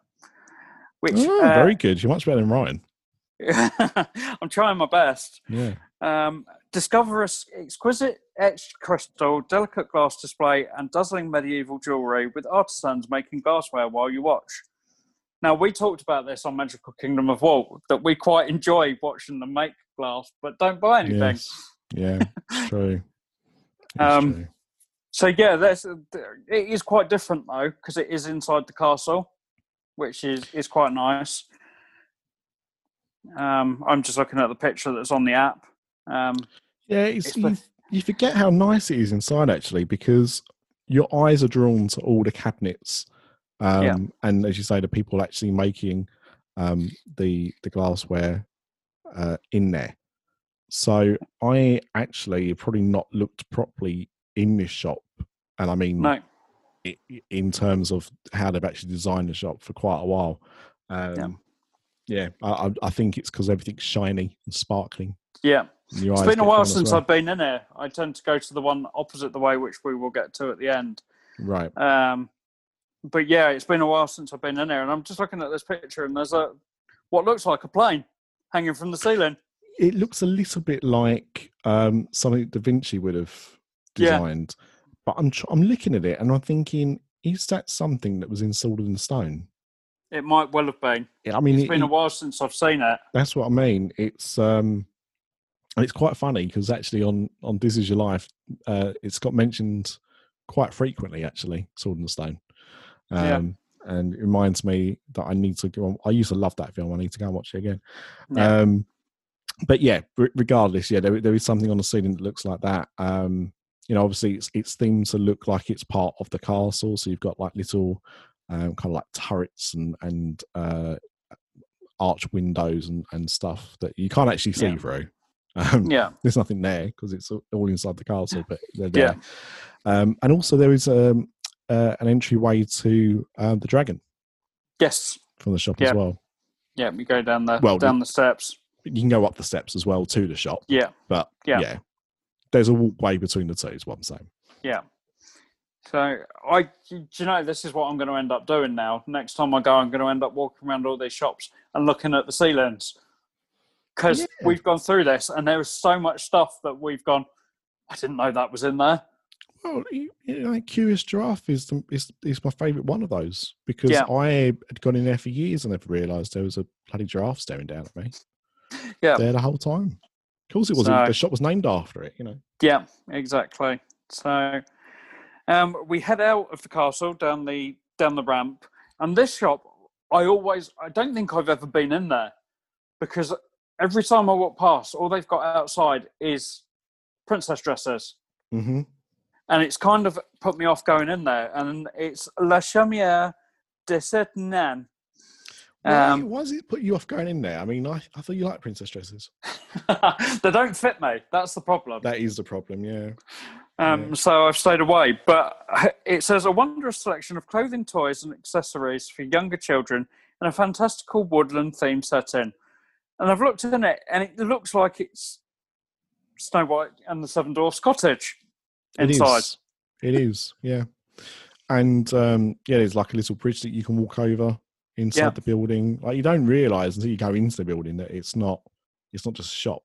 which Oh, uh, very good. You're much better than Ryan. I'm trying my best. Yeah. Um, discover exquisite etched crystal, delicate glass display, and dazzling medieval jewellery with artisans making glassware while you watch. Now, we talked about this on Magical Kingdom of Walt that we quite enjoy watching them make glass, but don't buy anything. Yes. Yeah. It's true. Um, true. So, yeah, that's, it is quite different though, because it is inside the castle, which is, is quite nice. Um, I'm just looking at the picture that's on the app. Um, Yeah, it's, it's you, the- you forget how nice it is inside actually because your eyes are drawn to all the cabinets, um, Yeah. and as you say, the people actually making um, the the glassware uh, in there. So I actually have probably not looked properly in this shop, and I mean no, i- in terms of how they've actually designed the shop for quite a while. Um, yeah, I, I, I think it's because everything's shiny and sparkling. yeah. and It's been a while since well. I've been in there. I tend to go to the one opposite the way, which we will get to at the end. Right. Um, but yeah, it's been a while since I've been in there, and I'm just looking at this picture, and there's a what looks like a plane hanging from the ceiling. it looks a little bit like um, something Da Vinci would have Yeah. designed. But I'm tr- I'm looking at it and I'm thinking, is that something that was installed in stone? It might well have been. I mean, It's it- been a while since I've seen it. that's what I mean. It's um, it's quite funny because actually on on This Is Your Life, uh, it's got mentioned quite frequently. Actually, Sword and Stone. Um, Yeah. And it reminds me that I need to go. On, I used to love that film. I need to go and watch it again. Yeah. Um, but yeah, re- regardless, yeah, there, there is something on the ceiling that looks like that. Um, you know, obviously it's it's themed to look like it's part of the castle. So you've got like little um, kind of like turrets and and uh, arch windows and, and stuff that you can't actually see Yeah. through. Um, yeah, There's nothing there because it's all- inside the castle, but they're Yeah. Um, and also there is um, uh, an entryway to um, the dragon yes, from the shop Yeah. as well. yeah. You go down the Well, down the steps. You can go up the steps as well to the shop. Yeah, But Yeah. yeah, there's a walkway between the two. Is what I'm saying. yeah. So I, do you know, this is what I'm going to end up doing now. Next time I go, I'm going to end up walking around all these shops and looking at the ceilings because Yeah. we've gone through this, and there is so much stuff that we've gone. I didn't know that was in there. You you know, Curious Giraffe is the, is is my favourite one of those because Yeah. I had gone in there for years and never realised there was a bloody giraffe staring down at me Yeah. there the whole time. Of course, it was. So- the shop was named after it. You know. Yeah, exactly. So um, we head out of the castle down the down the ramp, and this shop, I always, I don't think I've ever been in there because every time I walk past, all they've got outside is princess dresses, Mm-hmm. And it's kind of put me off going in there. And it's La Chaumière des Sept Nains. Why, Um, why does it put you off going in there? I mean, I, I thought you liked princess dresses. they don't fit me. That's the problem. That is the problem. Yeah. Um, So I've stayed away. But it says a wondrous selection of clothing, toys, and accessories for younger children in a fantastical woodland theme setting. And I've looked in it, and it looks like it's Snow White and the Seven Dwarfs cottage It inside. is. It is. Yeah. And um, yeah, there's like a little bridge that you can walk over inside Yeah. the building. Like you don't realise until you go into the building that it's not. It's not just a shop.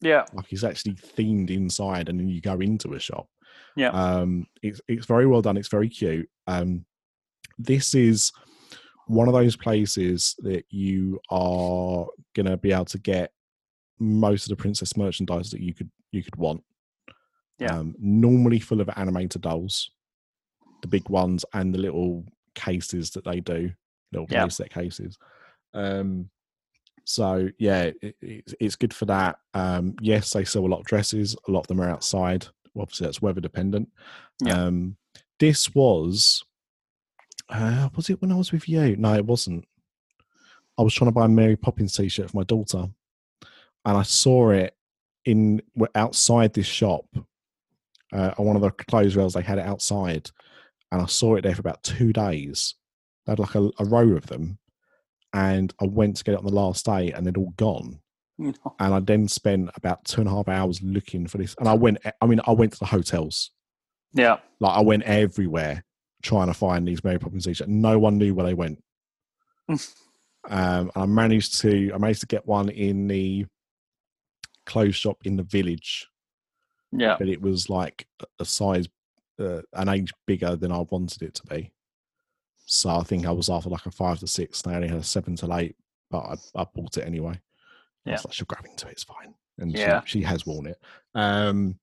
Yeah, Like it's actually themed inside, and then you go into a shop. Yeah. Um, it's it's very well done. It's very cute. Um, this is one of those places that you are gonna be able to get most of the princess merchandise that you could you could want. Yeah. Um, normally full of animated dolls, the big ones and the little cases that they do, little Yeah. playset cases. Um, so yeah, it, it's it's good for that. Um, yes, they sell a lot of dresses. A lot of them are outside. Obviously, that's weather dependent. Yeah. Um, this was, uh, was it when I was with you? No, it wasn't. I was trying to buy a Mary Poppins t-shirt for my daughter, and I saw it in outside this shop uh, on one of the clothes rails. They had it outside, and I saw it there for about two days. They had like a, a row of them, and I went to get it on the last day, and they'd all gone. And I then spent about two and a half hours looking for this. And I went, I mean, I went to the hotels. yeah, Like I went everywhere trying to find these Mary Poppins t-shirts. No one knew where they went. um, and I managed to, I managed to get one in the clothes shop in the village, yeah, but it was like a- size, uh, an age bigger than I wanted it to be. So I think I was after like a five to six. They only had a seven to eight, but I, I bought it anyway. I Yeah. was like, she'll grab into it. It's fine. And Yeah. she, she has worn it. Um,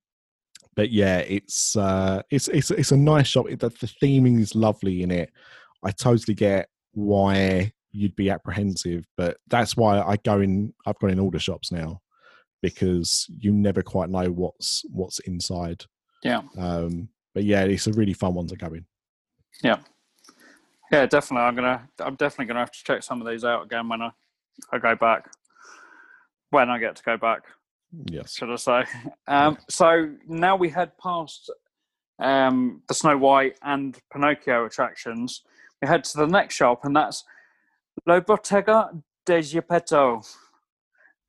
but yeah, it's uh, it's it's it's a nice shop. It, the, the theming is lovely in it. I totally get why you'd be apprehensive, but that's why I go in. I've gone in all the shops now because you never quite know what's what's inside. yeah, Um, but yeah, it's a really fun one to go in. yeah. Yeah, definitely. I'm gonna. I'm definitely gonna have to check some of these out again when I, I go back. When I get to go back. Yes. should I say. Um, so now we head past um, the Snow White and Pinocchio attractions. We head to the next shop, and that's La Bottega de Geppetto.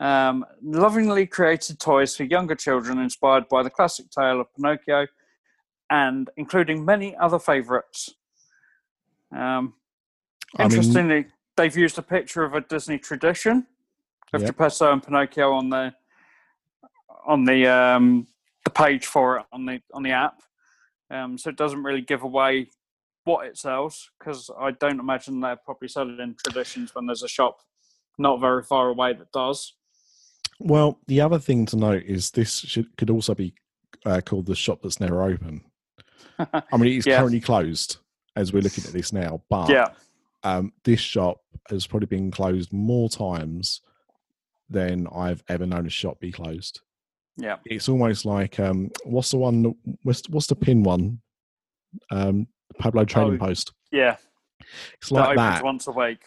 Um, lovingly created toys for younger children inspired by the classic tale of Pinocchio and including many other favourites. Um, I mean, interestingly, they've used a picture of a Disney tradition of Yep. Geppetto and Pinocchio on the on the um, the page for it on the on the app. Um, so it doesn't really give away what it sells because I don't imagine they're probably selling traditions when there's a shop not very far away that does. Well, the other thing to note is this should, could also be uh, called the shop that's never open. I mean, it's Yeah. currently closed as we're looking at this now, but yeah, um, this shop has probably been closed more times than I've ever known a shop be closed. yeah, It's almost like um, what's the one? What's, what's the pin one? Um, Pueblo Trading Oh, Post. yeah. It's that like opens that. once a week.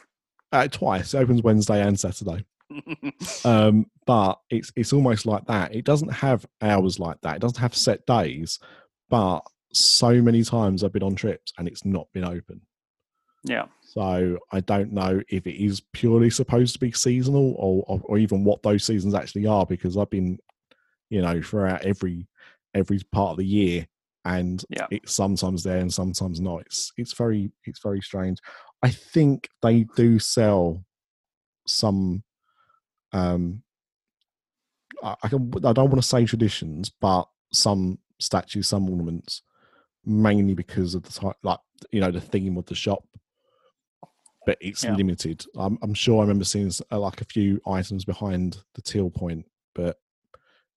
Uh, twice. It opens Wednesday and Saturday. um, but it's it's almost like that. It doesn't have hours like that. It doesn't have set days, but so many times I've been on trips and it's not been open. yeah, So I don't know if it is purely supposed to be seasonal or or, or even what those seasons actually are because I've been, you know, throughout every every part of the year and Yeah. it's sometimes there and sometimes not. It's it's very it's very strange. I think they do sell some um I, I can I don't want to say traditions, but some statues, some ornaments mainly because of the type, like you know, the theme of the shop. But it's Yeah. limited. I'm, I'm sure I remember seeing uh, like a few items behind the till point, but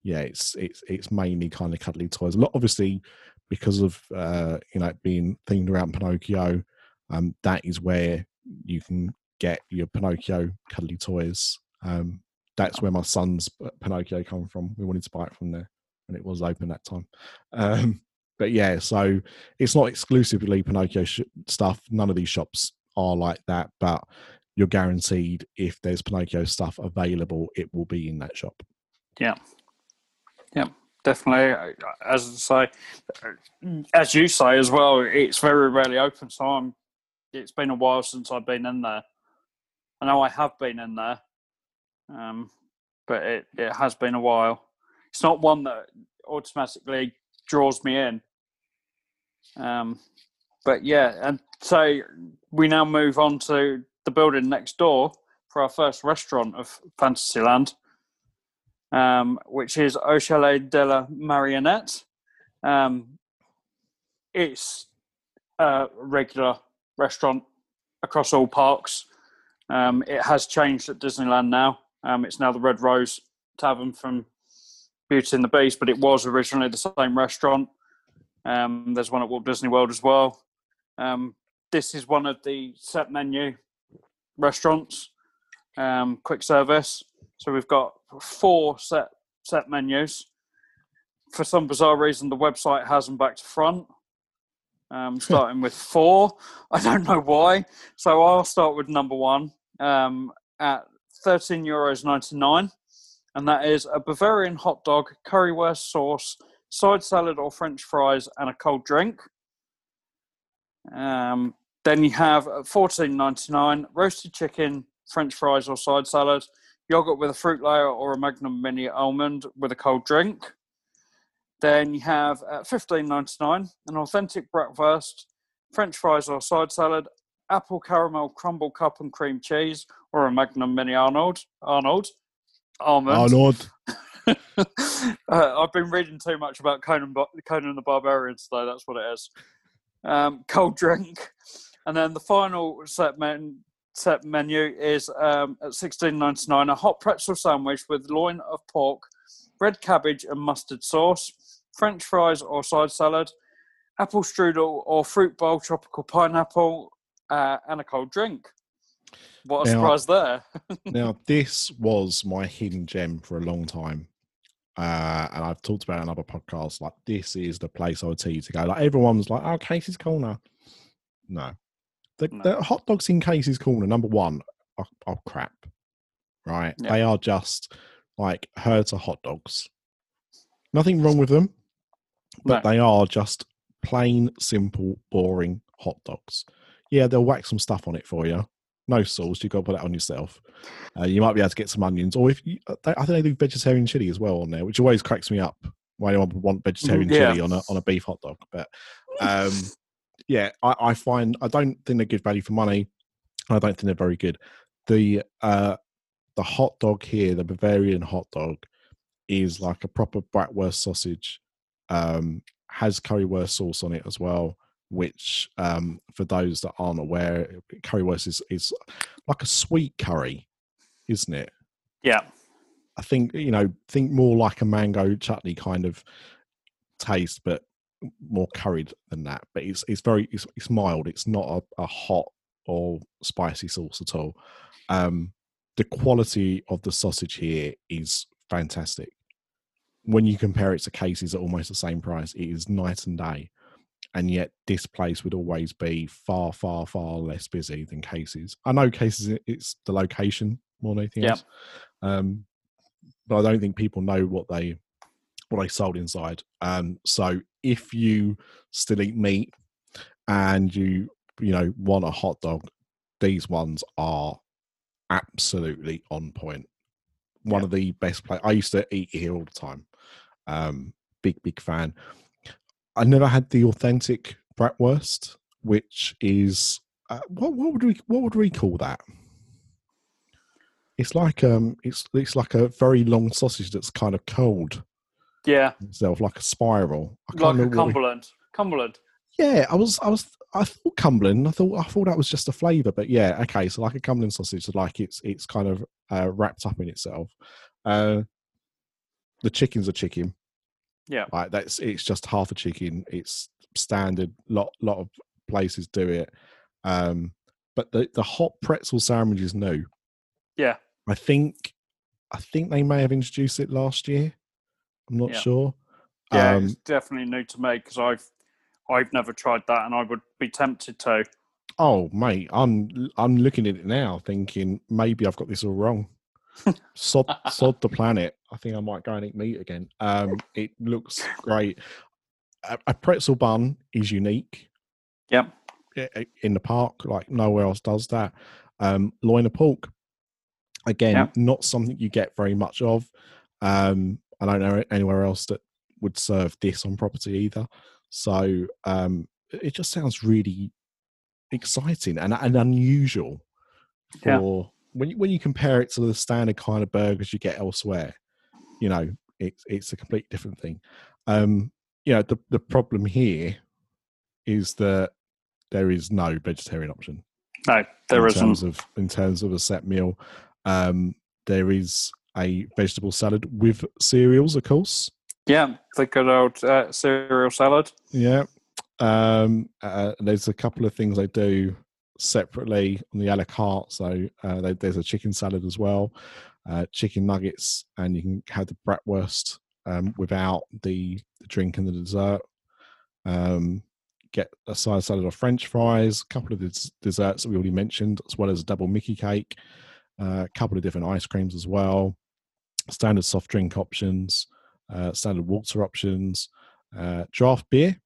yeah, it's it's it's mainly kind of cuddly toys. A lot, obviously, because of uh, you know being themed around Pinocchio. Um, that is where you can get your Pinocchio cuddly toys. Um, that's where my son's uh, Pinocchio come from. We wanted to buy it from there, and it was open that time. Um, but yeah, so it's not exclusively Pinocchio sh- stuff. None of these shops are like that, but you're guaranteed if there's Pinocchio stuff available, it will be in that shop. Yeah, yeah, definitely. uh, As I say, as you say as well, it's very rarely open. So I'm, it's been a while since I've been in there. I know I have been in there, um, but it, it has been a while. It's not one that automatically draws me in. Um, but yeah, and so we now move on to the building next door for our first restaurant of Fantasyland um, which is Au Chalet de la Marionnette. Um, it's a regular restaurant across all parks. Um, it has changed at Disneyland now. Um, it's now the Red Rose Tavern from Beauty and the Beast, but it was originally the same restaurant. Um, there's one at Walt Disney World as well. Um, this is one of the set menu restaurants, um, quick service. So we've got four set set menus. For some bizarre reason, the website has them back to front. Um, starting with four. I don't know why. So I'll start with number one um, at thirteen euros ninety nine, and that is a Bavarian hot dog, currywurst sauce, side salad or French fries, and a cold drink. Um, then you have at fourteen ninety nine roasted chicken, French fries or side salad, yogurt with a fruit layer or a Magnum Mini almond with a cold drink. Then you have at fifteen ninety nine an authentic breakfast, French fries or side salad, apple caramel crumble cup and cream cheese, or a Magnum Mini Arnold. Arnold. Almond. Arnold. uh, I've been reading too much about Conan, Conan the Barbarian today. That's what it is. Um, cold drink, and then the final set men- set menu is um, at sixteen ninety nine a hot pretzel sandwich with loin of pork, red cabbage and mustard sauce, French fries or side salad, apple strudel or fruit bowl, tropical pineapple, uh, and a cold drink. What a Now- surprise there! now this was my hidden gem for a long time uh and i've talked about it on other podcasts like this is the place i would tell you to go like everyone was like oh casey's corner no the, No. the hot dogs in casey's corner number one are, are crap right Yeah. they are just like Herta hot dogs nothing wrong with them but No. they are just plain simple boring hot dogs yeah they'll whack some stuff on it for you no sauce you got to put that on yourself uh, you might be able to get some onions, or if you, uh, I think they do vegetarian chili as well on there, which always cracks me up. Why anyone would want vegetarian yeah. chili on a on a beef hot dog? But um, yeah, I, I find I don't think they're good value for money. I don't think they're very good. The uh, the hot dog here, the Bavarian hot dog, is like a proper bratwurst sausage. Um, has currywurst sauce on it as well. Which, um, for those that aren't aware, currywurst is is like a sweet curry, isn't it? yeah, I think you know, think more like a mango chutney kind of taste, but more curried than that. But it's it's very it's, it's mild. It's not a, a hot or spicy sauce at all. Um, the quality of the sausage here is fantastic. When you compare it to Casey's at almost the same price, it is night and day. And yet, this place would always be far, far, far less busy than Casey's. I know Casey's, it's the location more than anything Yeah. else, um, but I don't think people know what they what they sold inside. Um, so if you still eat meat and you you know want a hot dog, these ones are absolutely on point. One Yeah. of the best place. I used to eat here all the time. Um, big big fan. I never had the authentic bratwurst, which is uh, what what would we what would we call that? It's like um, it's it's like a very long sausage that's kind of cold. yeah, itself, like a spiral. I like a what we- Cumberland. Cumberland. Yeah, I was, I was, I thought Cumberland. I thought, I thought that was just a flavour, but yeah, okay. So like a Cumberland sausage, like it's, it's kind of uh, wrapped up in itself. Uh, the chicken's a chicken. Yeah. Like that's, it's just half a chicken. It's standard. Lot, lot of places do it. Um, but the the hot pretzel sandwich is new. Yeah. I think, I think they may have introduced it last year. I'm not Yeah. sure. Yeah, Um, it's definitely new to me because I've I've never tried that, and I would be tempted to. Oh, mate, I'm I'm looking at it now, thinking maybe I've got this all wrong. Sod, sod the planet. I think I might go and eat meat again. Um, it looks great. A, a pretzel bun is unique Yep. in the park, like nowhere else does that. Um, loin of pork, again, Yeah. not something you get very much of. Um, I don't know anywhere else that would serve this on property either. So um, it just sounds really exciting and, and unusual Yeah. for when you, when you compare it to the standard kind of burgers you get elsewhere. You know, it's it's a completely different thing. Um, you know, the the problem here is that there is no vegetarian option No, there in isn't. terms of in terms of a set meal. Um, there is a vegetable salad with cereals, of course. Yeah, the good old uh, cereal salad. Yeah. Um, uh, there's a couple of things they do separately on the a la carte. So uh, they, there's a chicken salad as well, uh, chicken nuggets, and you can have the bratwurst um, without the, the drink and the dessert. Um, get a side salad of French fries, a couple of des- desserts that we already mentioned, as well as a double Mickey cake, uh, a couple of different ice creams as well, standard soft drink options, uh, standard water options, uh, draft beer,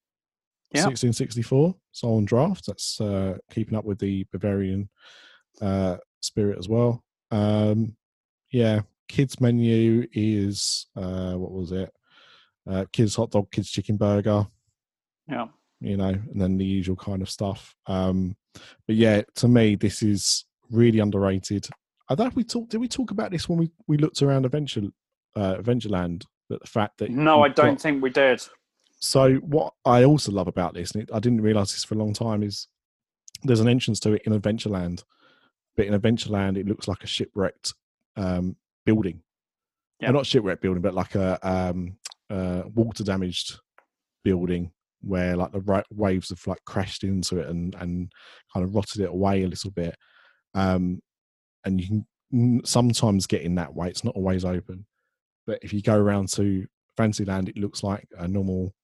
Yeah. 1664, so on draft. That's uh, keeping up with the Bavarian uh, spirit as well. Um, yeah, kids menu is uh, what was it? Uh, kids hot dog, kids chicken burger Yeah. you know, and then the usual kind of stuff. Um, but yeah, to me, this is really underrated. I if we talked. Did we talk about this when we we looked around Adventure uh, Adventureland? That the fact that No, I don't got- think we did. So what I also love about this, and it, I didn't realize this for a long time, is there's an entrance to it in Adventureland, but in Adventureland it looks like a shipwrecked um, building. Yeah. Uh, not shipwrecked building, but like a um, uh, water damaged building where like the right waves have like crashed into it and and kind of rotted it away a little bit. Um, and you can sometimes get in that way. It's not always open, but if you go around to Fantasyland, it looks like a normal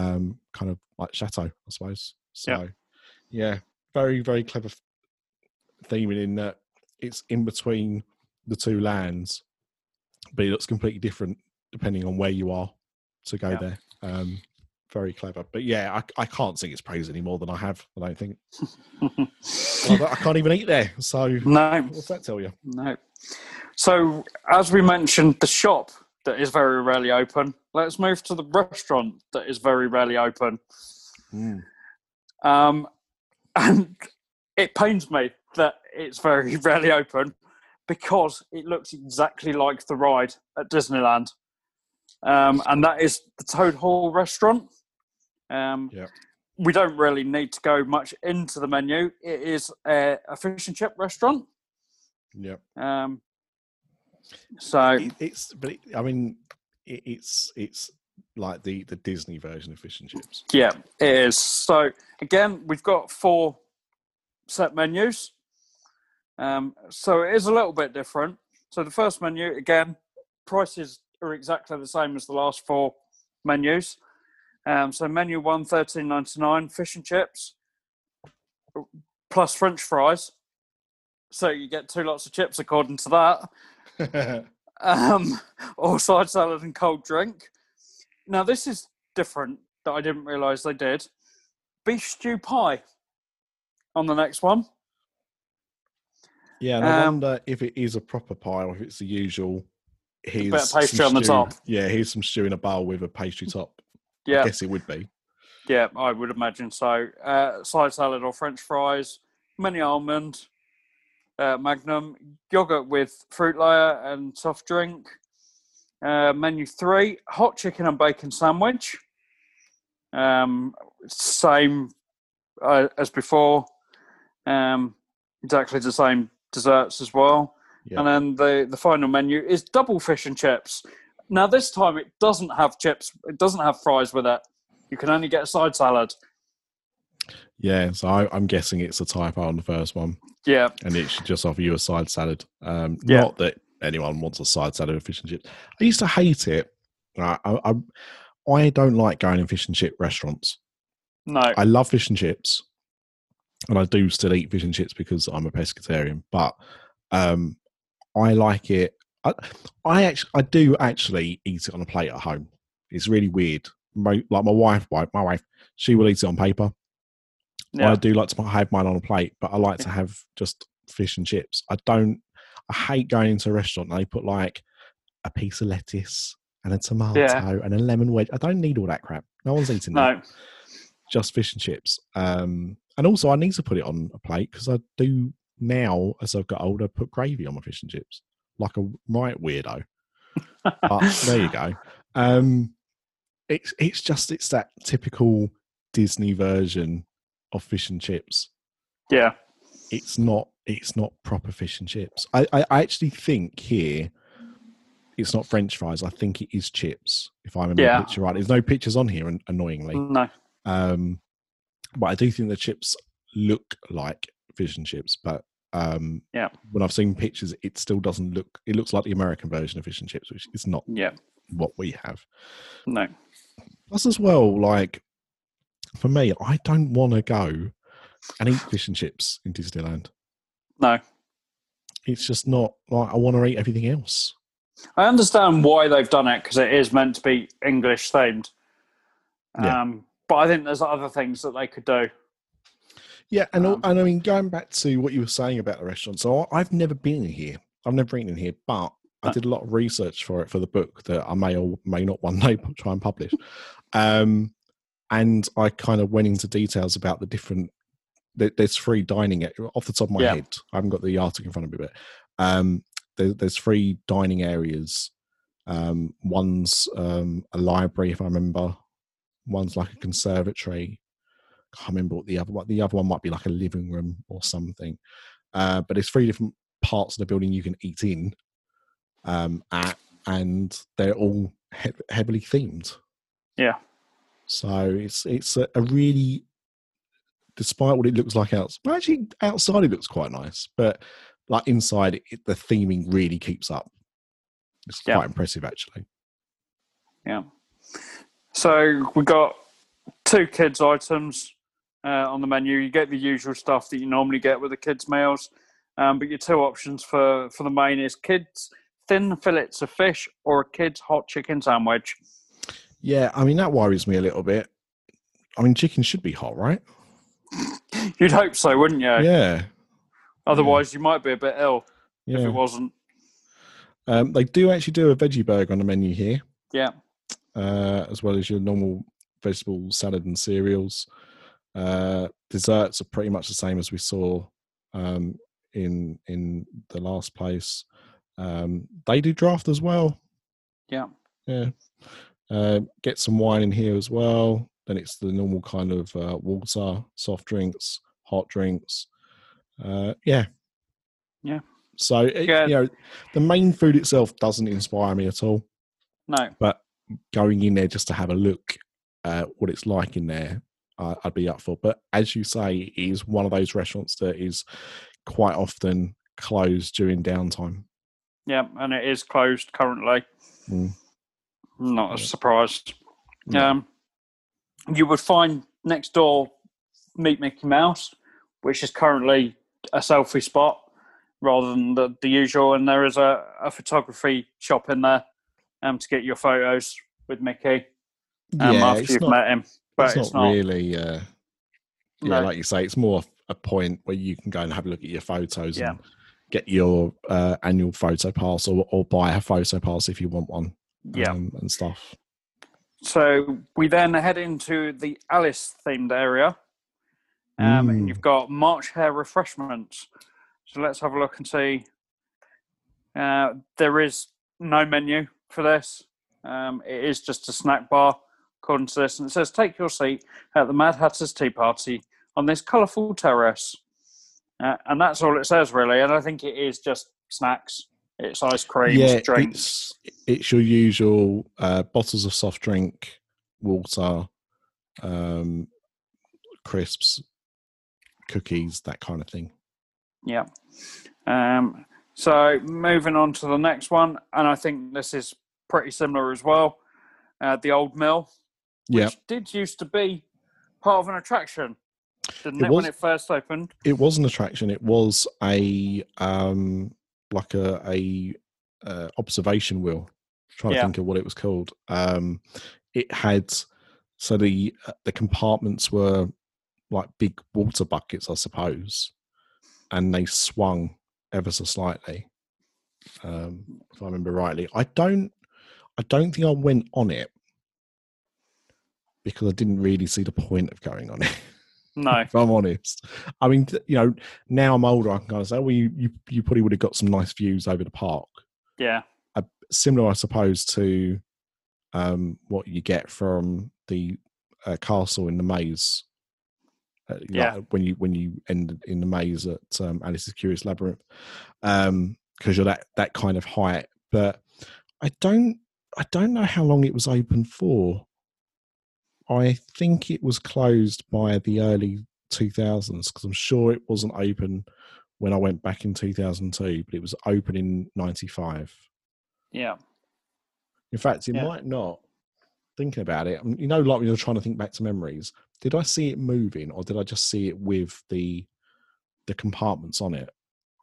um, kind of like chateau, I suppose. So, yeah, very very clever theming in that it's in between the two lands, but it looks completely different depending on where you are to go Yeah. there. Um, very clever, but yeah, I, I can't sing its praise any more than I have. I don't think I, don't- I can't even eat there. So no, what's that tell you? no. So, as we mentioned, the shop that is very rarely open. Let's move to the restaurant that is very rarely open. Um, and it pains me that it's very rarely open because it looks exactly like the ride at Disneyland. Um, and that is the Toad Hall restaurant. Um, Yeah. We don't really need to go much into the menu. It is a, a fish and chip restaurant. Yeah. Um, so, It, it's but it, I mean it, it's it's like the the Disney version of fish and chips. Yeah, it is. So again, we've got four set menus. Um, so it is a little bit different. So the first menu, again, prices are exactly the same as the last four menus. Um, so menu one, thirteen ninety nine, fish and chips, plus French fries. So you get two lots of chips according to that um, or side salad and cold drink. Now, this is different that I didn't realise they did. Beef stew pie on the next one. yeah, and I Um, wonder if it is a proper pie or if it's the usual. Here's bit of pastry on the stew- top. Yeah, here's some stew in a bowl with a pastry top. yeah, I guess it would be. yeah, I would imagine so. Uh, side salad or French fries, mini almond, uh, Magnum, yogurt with fruit layer and soft drink. Uh, menu three, hot chicken and bacon sandwich. Um, same uh, as before. Um, exactly the same desserts as well. Yeah. And then the the final menu is double fish and chips. Now this time it doesn't have chips. It doesn't have fries with it. You can only get a side salad. Yeah, so I, I'm guessing it's a typo on the first one, Yeah, and it should just offer you a side salad. Um, Yeah. Not that anyone wants a side salad of fish and chips. I used to hate it. I, I, I, don't like going in fish and chip restaurants. no, I love fish and chips, and I do still eat fish and chips because I'm a pescatarian. But um, I like it. I, I actually, I do actually eat it on a plate at home. It's really weird. My, like my wife, my wife, she will eat it on paper. Yeah, I do like to have mine on a plate, but I like to have just fish and chips. I don't. I hate going into a restaurant and they put like a piece of lettuce and a tomato Yeah. and a lemon wedge. I don't need all that crap. No one's eating that no, just fish and chips. Um, and also, I need to put it on a plate because I do now, as I've got older, put gravy on my fish and chips like a right weirdo. But there you go. Um, it's it's just it's that typical Disney version of fish and chips. yeah, It's not it's not proper fish and chips. I, I, I actually think here it's not French fries. I think it is chips. If I remember Yeah. the picture right, there's no pictures on here, an- annoyingly. no, Um, but I do think the chips look like fish and chips. But um, Yeah. when I've seen pictures, it still doesn't look. It looks like the American version of fish and chips, which is not yeah, what we have. no, Plus, as well, like for me, I don't want to go and eat fish and chips in Disneyland. no. It's just not like I want to eat everything else. I understand why they've done it because it is meant to be English themed. Yeah. Um, but I think there's other things that they could do. Yeah, and Um, and I mean, going back to what you were saying about the restaurant, so I've never been in here. I've never eaten in here, but I did a lot of research for it for the book that I may or may not one day try and publish. Um, and I kind of went into details about the different. there- There's three dining off the top of my Yeah. head. I haven't got the article in front of me, but um, there, there's three dining areas. Um, one's um, a library, if I remember. One's like a conservatory. I Can't remember what the other one. The other one might be like a living room or something. Uh, but there's three different parts of the building you can eat in, um, at, and they're all he- heavily themed. Yeah. So it's it's a, a really, despite what it looks like outside, well, actually outside it looks quite nice, but like inside it, the theming really keeps up. It's Yeah. quite impressive, actually. Yeah. So we got two kids items uh, on the menu. You get the usual stuff that you normally get with the kids meals, um, but your two options for for the main is kids thin fillets of fish or a kids hot chicken sandwich. Yeah, I mean that worries me a little bit. I mean, chicken should be hot, right? You'd hope so, wouldn't you? Yeah, Otherwise, you might be a bit ill if it wasn't. Um, they do actually do a veggie burger on the menu here, Yeah. uh, as well as your normal vegetable salad and cereals. Uh, desserts are pretty much the same as we saw um, in in the last place. Um, they do draft as well. Yeah. Yeah. Uh, get some wine in here as well. Then it's the normal kind of uh, water, soft drinks, hot drinks. Uh, yeah. Yeah. So it, Yeah. you know, the main food itself doesn't inspire me at all. No. But going in there just to have a look at what it's like in there, I'd be up for. But as you say, it is one of those restaurants that is quite often closed during downtime. Yeah, and it is closed currently. Mm. Not a Yeah. surprise. No. Um, you would find next door Meet Mickey Mouse, which is currently a selfie spot rather than the, the usual. And there is a, a photography shop in there um, to get your photos with Mickey um, yeah, after it's you've not, met him. But it's, not, really. Uh, yeah, No. like you say, it's more a point where you can go and have a look at your photos Yeah. and get your uh, annual photo pass or, or buy a photo pass if you want one. Yeah. um, and stuff. So we then head into the Alice themed area. Um, Mm. And you've got March Hare refreshments. So let's have a look and see. Uh, there is no menu for this. Um, it is just a snack bar according to this, and it says, "Take your seat at the Mad Hatter's tea party on this colourful terrace," uh, and that's all it says really. And I think it is just snacks. It's ice creams, yeah, drinks. it's it's your usual uh, bottles of soft drink, water, um, crisps, cookies, that kind of thing. Yeah. Um, so moving on to the next one, and I think this is pretty similar as well. Uh, the old mill, which Yeah, did used to be part of an attraction, didn't It it, when it first opened? it was an attraction. It was a um like a a uh, observation wheel. trying Yeah. to think of what it was called. Um, it had so the uh, the compartments were like big water buckets, I suppose, and they swung ever so slightly. Um, if I remember rightly, I don't, I don't think I went on it because I didn't really see the point of going on it. No. if I'm honest. I mean, you know, now I'm older, I can kind of say, well, you, you, you probably would have got some nice views over the park. Yeah. Similar, I suppose, to um, what you get from the uh, castle in the maze. Uh, like Yeah. when you when you end in the maze at um, Alice's Curious Labyrinth, because you're that that kind of height. But I don't I don't know how long it was open for. I think it was closed by the early 2000s because I'm sure it wasn't open when I went back in 2002, but it was open in 95. Yeah. In fact, it Yeah. might not. Thinking about it, you know, like when you're trying to think back to memories, did I see it moving or did I just see it with the the compartments on it?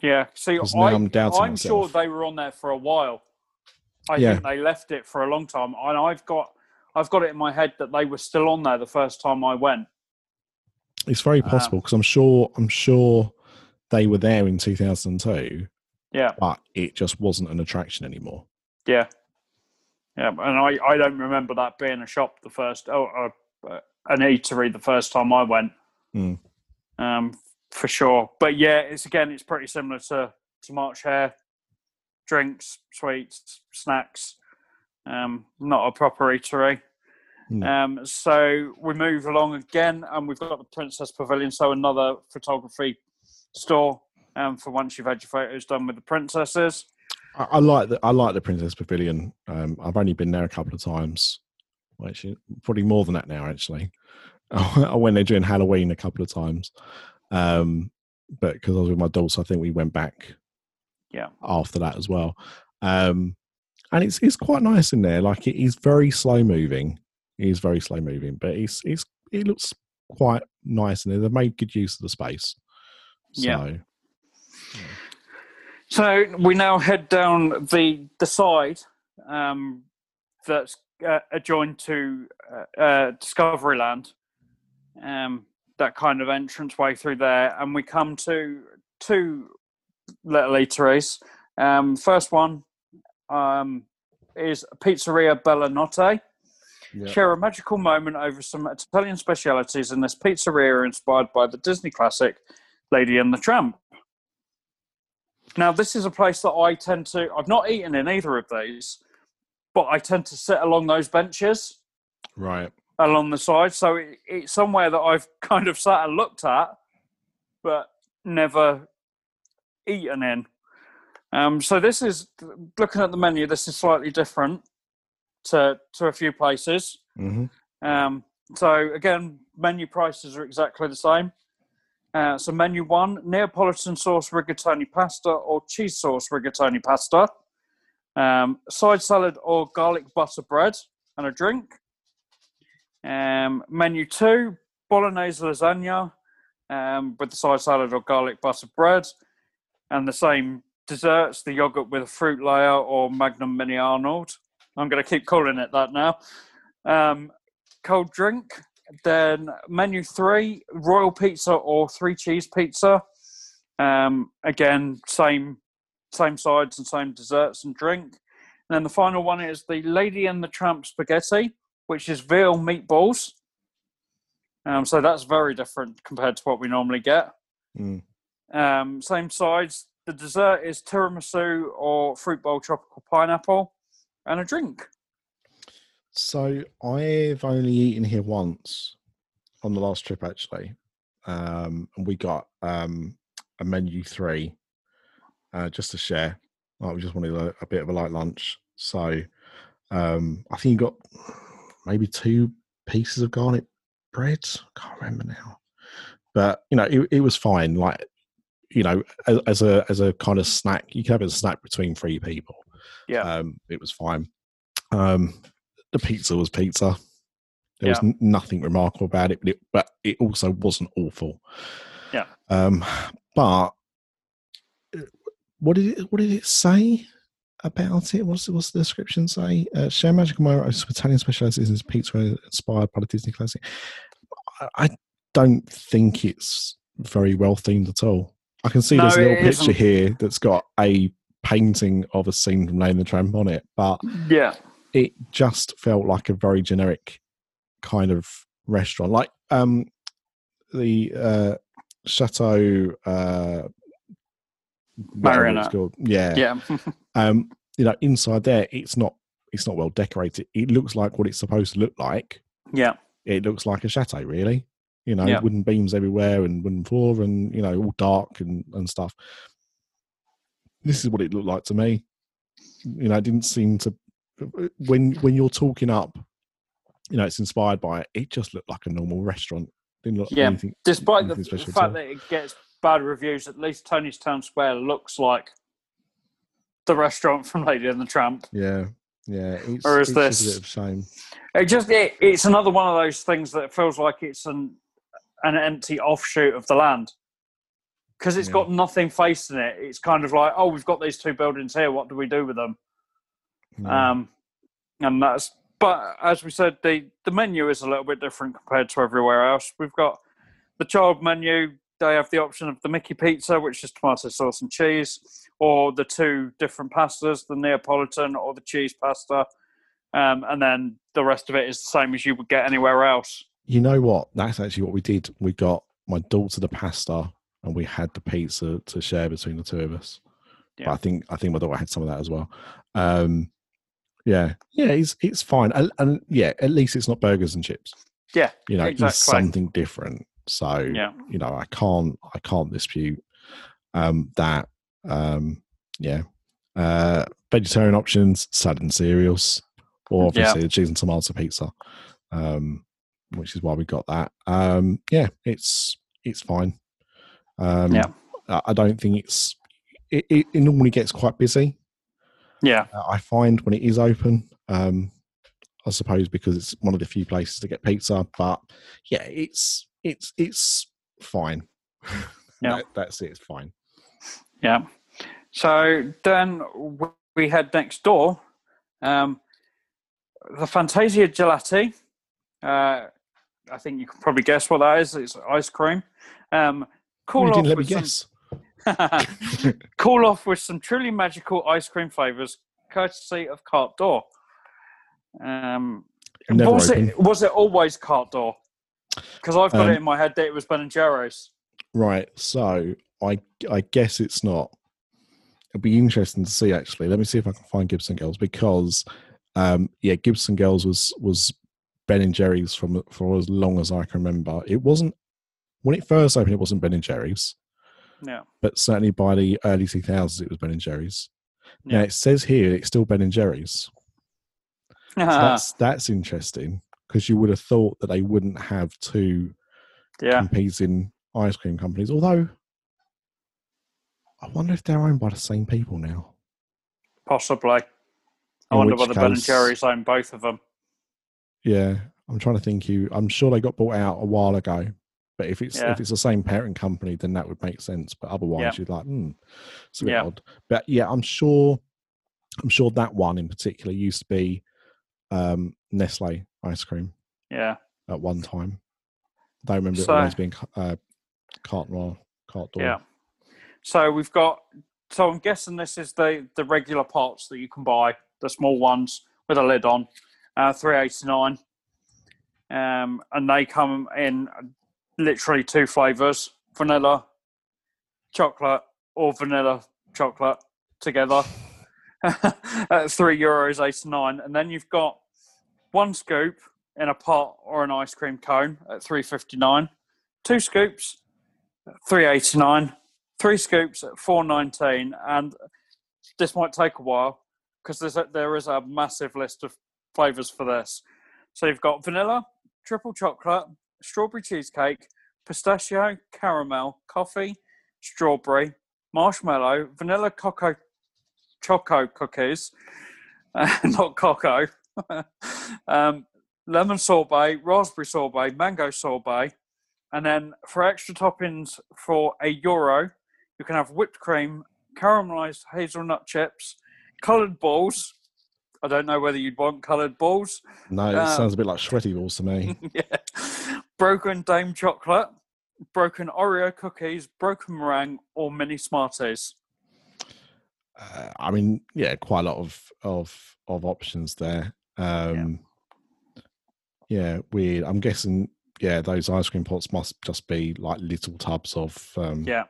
Yeah. See, I, I'm doubting I'm sure they were on there for a while. I Yeah. think they left it for a long time, and I've got I've got it in my head that they were still on there the first time I went. It's very Ah. possible because I'm sure I'm sure they were there in 2002, Yeah. but it just wasn't an attraction anymore. Yeah, yeah, and I, I don't remember that being a shop the first oh uh, an eatery the first time I went, Mm. um, for sure. But yeah, it's again it's pretty similar to to March Hare, drinks, sweets, snacks, um, not a proper eatery. Um, so we move along again, and we've got the Princess Pavilion, so another photography store. Um, for once you've had your photos done with the princesses. I, I like the I like the Princess Pavilion. Um, I've only been there a couple of times. Well, actually, probably more than that now. Actually, I went there during Halloween a couple of times, um, but because I was with my daughter, I think we went back. Yeah. After that as well, um, and it's it's quite nice in there. Like it is very slow moving. It is very slow moving, but it's it's it looks quite nice in there. They've made good use of the space. So, Yeah. So we now head down the the side um, that's uh, adjoined to uh, uh, Discoveryland. Um, that kind of entrance way through there, and we come to two little eateries. Um, first one um, is Pizzeria Bella Notte. yeah. Share a magical moment over some Italian specialities in this pizzeria inspired by the Disney classic Lady and the Tramp. Now, this is a place that I tend to, I've not eaten in either of these, but I tend to sit along those benches right. along the side. So it, it's somewhere that I've kind of sat and looked at, but never eaten in. Um, so this is looking at the menu. This is slightly different to to a few places. hmm Um, so again, menu prices are exactly the same. Uh, so menu one: Neapolitan sauce rigatoni pasta or cheese sauce rigatoni pasta, um, side salad or garlic butter bread, and a drink. Um, menu two: bolognese lasagna um, with the side salad or garlic butter bread, and the same desserts: the yogurt with a fruit layer or Magnum Mini Arnold. I'm going to keep calling it that now. Um, cold drink. Then menu three, royal pizza or three cheese pizza. Um, again, same same sides and same desserts and drink. And then the final one is the Lady and the Tramp spaghetti, which is veal meatballs. Um, so that's very different compared to what we normally get. Mm. Um, same sides. The dessert is tiramisu or fruit bowl tropical pineapple, and a drink. So I've only eaten here once on the last trip actually. Um and we got um a menu three uh just to share. Like we just wanted a, a bit of a light lunch. So um I think you got maybe two pieces of garlic bread. I can't remember now. But you know, it, it was fine. Like you know, as, as a as a kind of snack, you can have a snack between three people. Yeah. Um, it was fine. Um, the pizza was pizza. There was n- nothing remarkable about it, but it, but it also wasn't awful. Yeah. Um, but uh, what did it what did it say about it? What's what's the description say? Uh, Share Magic My Italian specializes in pizza inspired by the Disney classic. I, I don't think it's very well themed at all. I can see No, there's a little picture here that's got a painting of a scene from Lane the Tramp on it, but Yeah. it just felt like a very generic kind of restaurant, like um the uh Chateau uh whatever it's Marionette. called. Yeah. Yeah. Um, you know, inside there it's not it's not well decorated. It looks like what it's supposed to look like. yeah. It looks like a chateau, really. You know, Yeah. wooden beams everywhere and wooden floor and you know, all dark and, and stuff. This is what it looked like to me. You know, it didn't seem to when when you're talking up, you know, it's inspired by it, it just looked like a normal restaurant. Didn't look Yeah. anything Despite the, anything the at fact that it gets bad reviews, at least Tony's Town Square looks like the restaurant from Lady and the Tramp. Yeah. Yeah. It's, Or is it's just a this- bit of shame. It just it, it's another one of those things that feels like it's an an empty offshoot of the land because it's Yeah. got nothing facing it. It's kind of like, oh, we've got these two buildings here. What do we do with them? Um, and that's but as we said, the the menu is a little bit different compared to everywhere else. We've got the child menu. They have the option of the Mickey pizza, which is tomato sauce and cheese, or the two different pastas, the Neapolitan or the cheese pasta. Um, and then the rest of it is the same as you would get anywhere else. You know what? That's actually what we did. We got my daughter the pasta, and we had the pizza to share between the two of us. But Yeah. I think I think my daughter had some of that as well. Um, yeah, yeah, it's it's fine, and, and yeah, at least it's not burgers and chips. Yeah, You know, it's something different. So Yeah. you know, I can't I can't dispute um, that. Um, yeah, uh, vegetarian options, salad and cereals, or Yeah. obviously the cheese and tomato pizza, um, which is why we got that. Um, yeah, it's it's fine. Um, Yeah. I don't think it's it, it, it normally gets quite busy. Yeah, Uh, I find when it is open, um, I suppose because it's one of the few places to get pizza. But yeah, it's it's it's fine. Yeah. That- that's it. It's fine. yeah. So then we had next door. Um, the Fantasia Gelati. Uh, I think you can probably guess what that is. It's ice cream. Um, cool you off didn't let me with some- guess. cool off with some truly magical ice cream flavors, courtesy of Carte d'Or. Um, Never was open. it was it always Carte d'Or? Because I've got Um, it in my head that it was Ben and Jerry's. Right. So I I guess it's not. It'd be interesting to see actually. Let me see if I can find Gibson Girls because um yeah, Gibson Girls was was Ben and Jerry's from for as long as I can remember. It wasn't when it first opened it wasn't Ben and Jerry's, Yeah, but certainly by the early 2000s it was Ben and Jerry's. Now Yeah. it says here it's still Ben and Jerry's. So that's that's interesting because you would have thought that they wouldn't have two yeah. competing ice cream companies. Although, I wonder if they're owned by the same people now. Possibly. I In wonder whether Ben and Jerry's own both of them. Yeah, I'm trying to think. Who I'm sure they got bought out a while ago. But if it's Yeah. if it's the same parent company, then that would make sense. But otherwise, Yeah. you're like, hmm, it's a bit Yeah. odd. But yeah, I'm sure. I'm sure that one in particular used to be um, Nestle ice cream Yeah. at one time. I remember So- it always being uh, carte noir, carte d'or. Yeah. So we've got. So I'm guessing this is the the regular pots that you can buy, the small ones with a lid on, uh, three eighty nine, um, and they come in literally two flavors: vanilla, chocolate, or vanilla chocolate together. At three euros eighty nine, and then you've got one scoop in a pot or an ice cream cone at 359, two scoops, 389, three scoops at 419, and this might take a while because there is a massive list of flavors for this. So you've got vanilla, triple chocolate, strawberry cheesecake, pistachio, caramel, coffee, strawberry, marshmallow, vanilla cocoa choco cookies, uh, not cocoa, um, lemon sorbet, raspberry sorbet, mango sorbet, and then for extra toppings for a euro, you can have whipped cream, caramelized hazelnut chips, coloured balls. I don't know whether you'd want coloured balls. No, it Um, sounds a bit like sweaty balls to me. yeah. Broken Daim chocolate, broken Oreo cookies, broken meringue, or mini Smarties. uh, I mean, yeah, quite a lot of of of options there. Um, yeah. weird. I'm guessing, yeah, those ice cream pots must just be like little tubs of um, Yeah.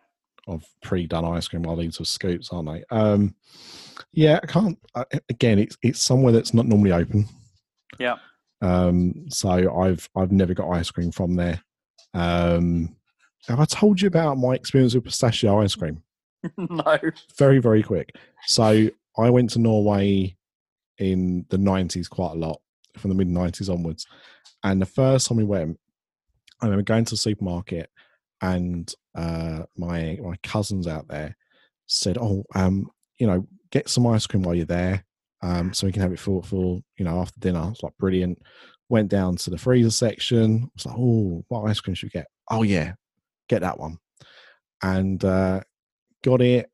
of pre-done ice cream, while these are scoops, aren't they? Um, yeah, I can't. Again, it's it's somewhere that's not normally open. Yeah. Um, so I've I've never got ice cream from there. Um, have I told you about my experience with pistachio ice cream? no. very very quick so i went to norway in the 90s quite a lot from the mid 90s onwards and the first time we went i remember going to the supermarket and uh my my cousins out there said oh um you know get some ice cream while you're there um so we can have it for for you know after dinner it's like brilliant went down to the freezer section was like oh what ice cream should we get oh yeah get that one and uh got it,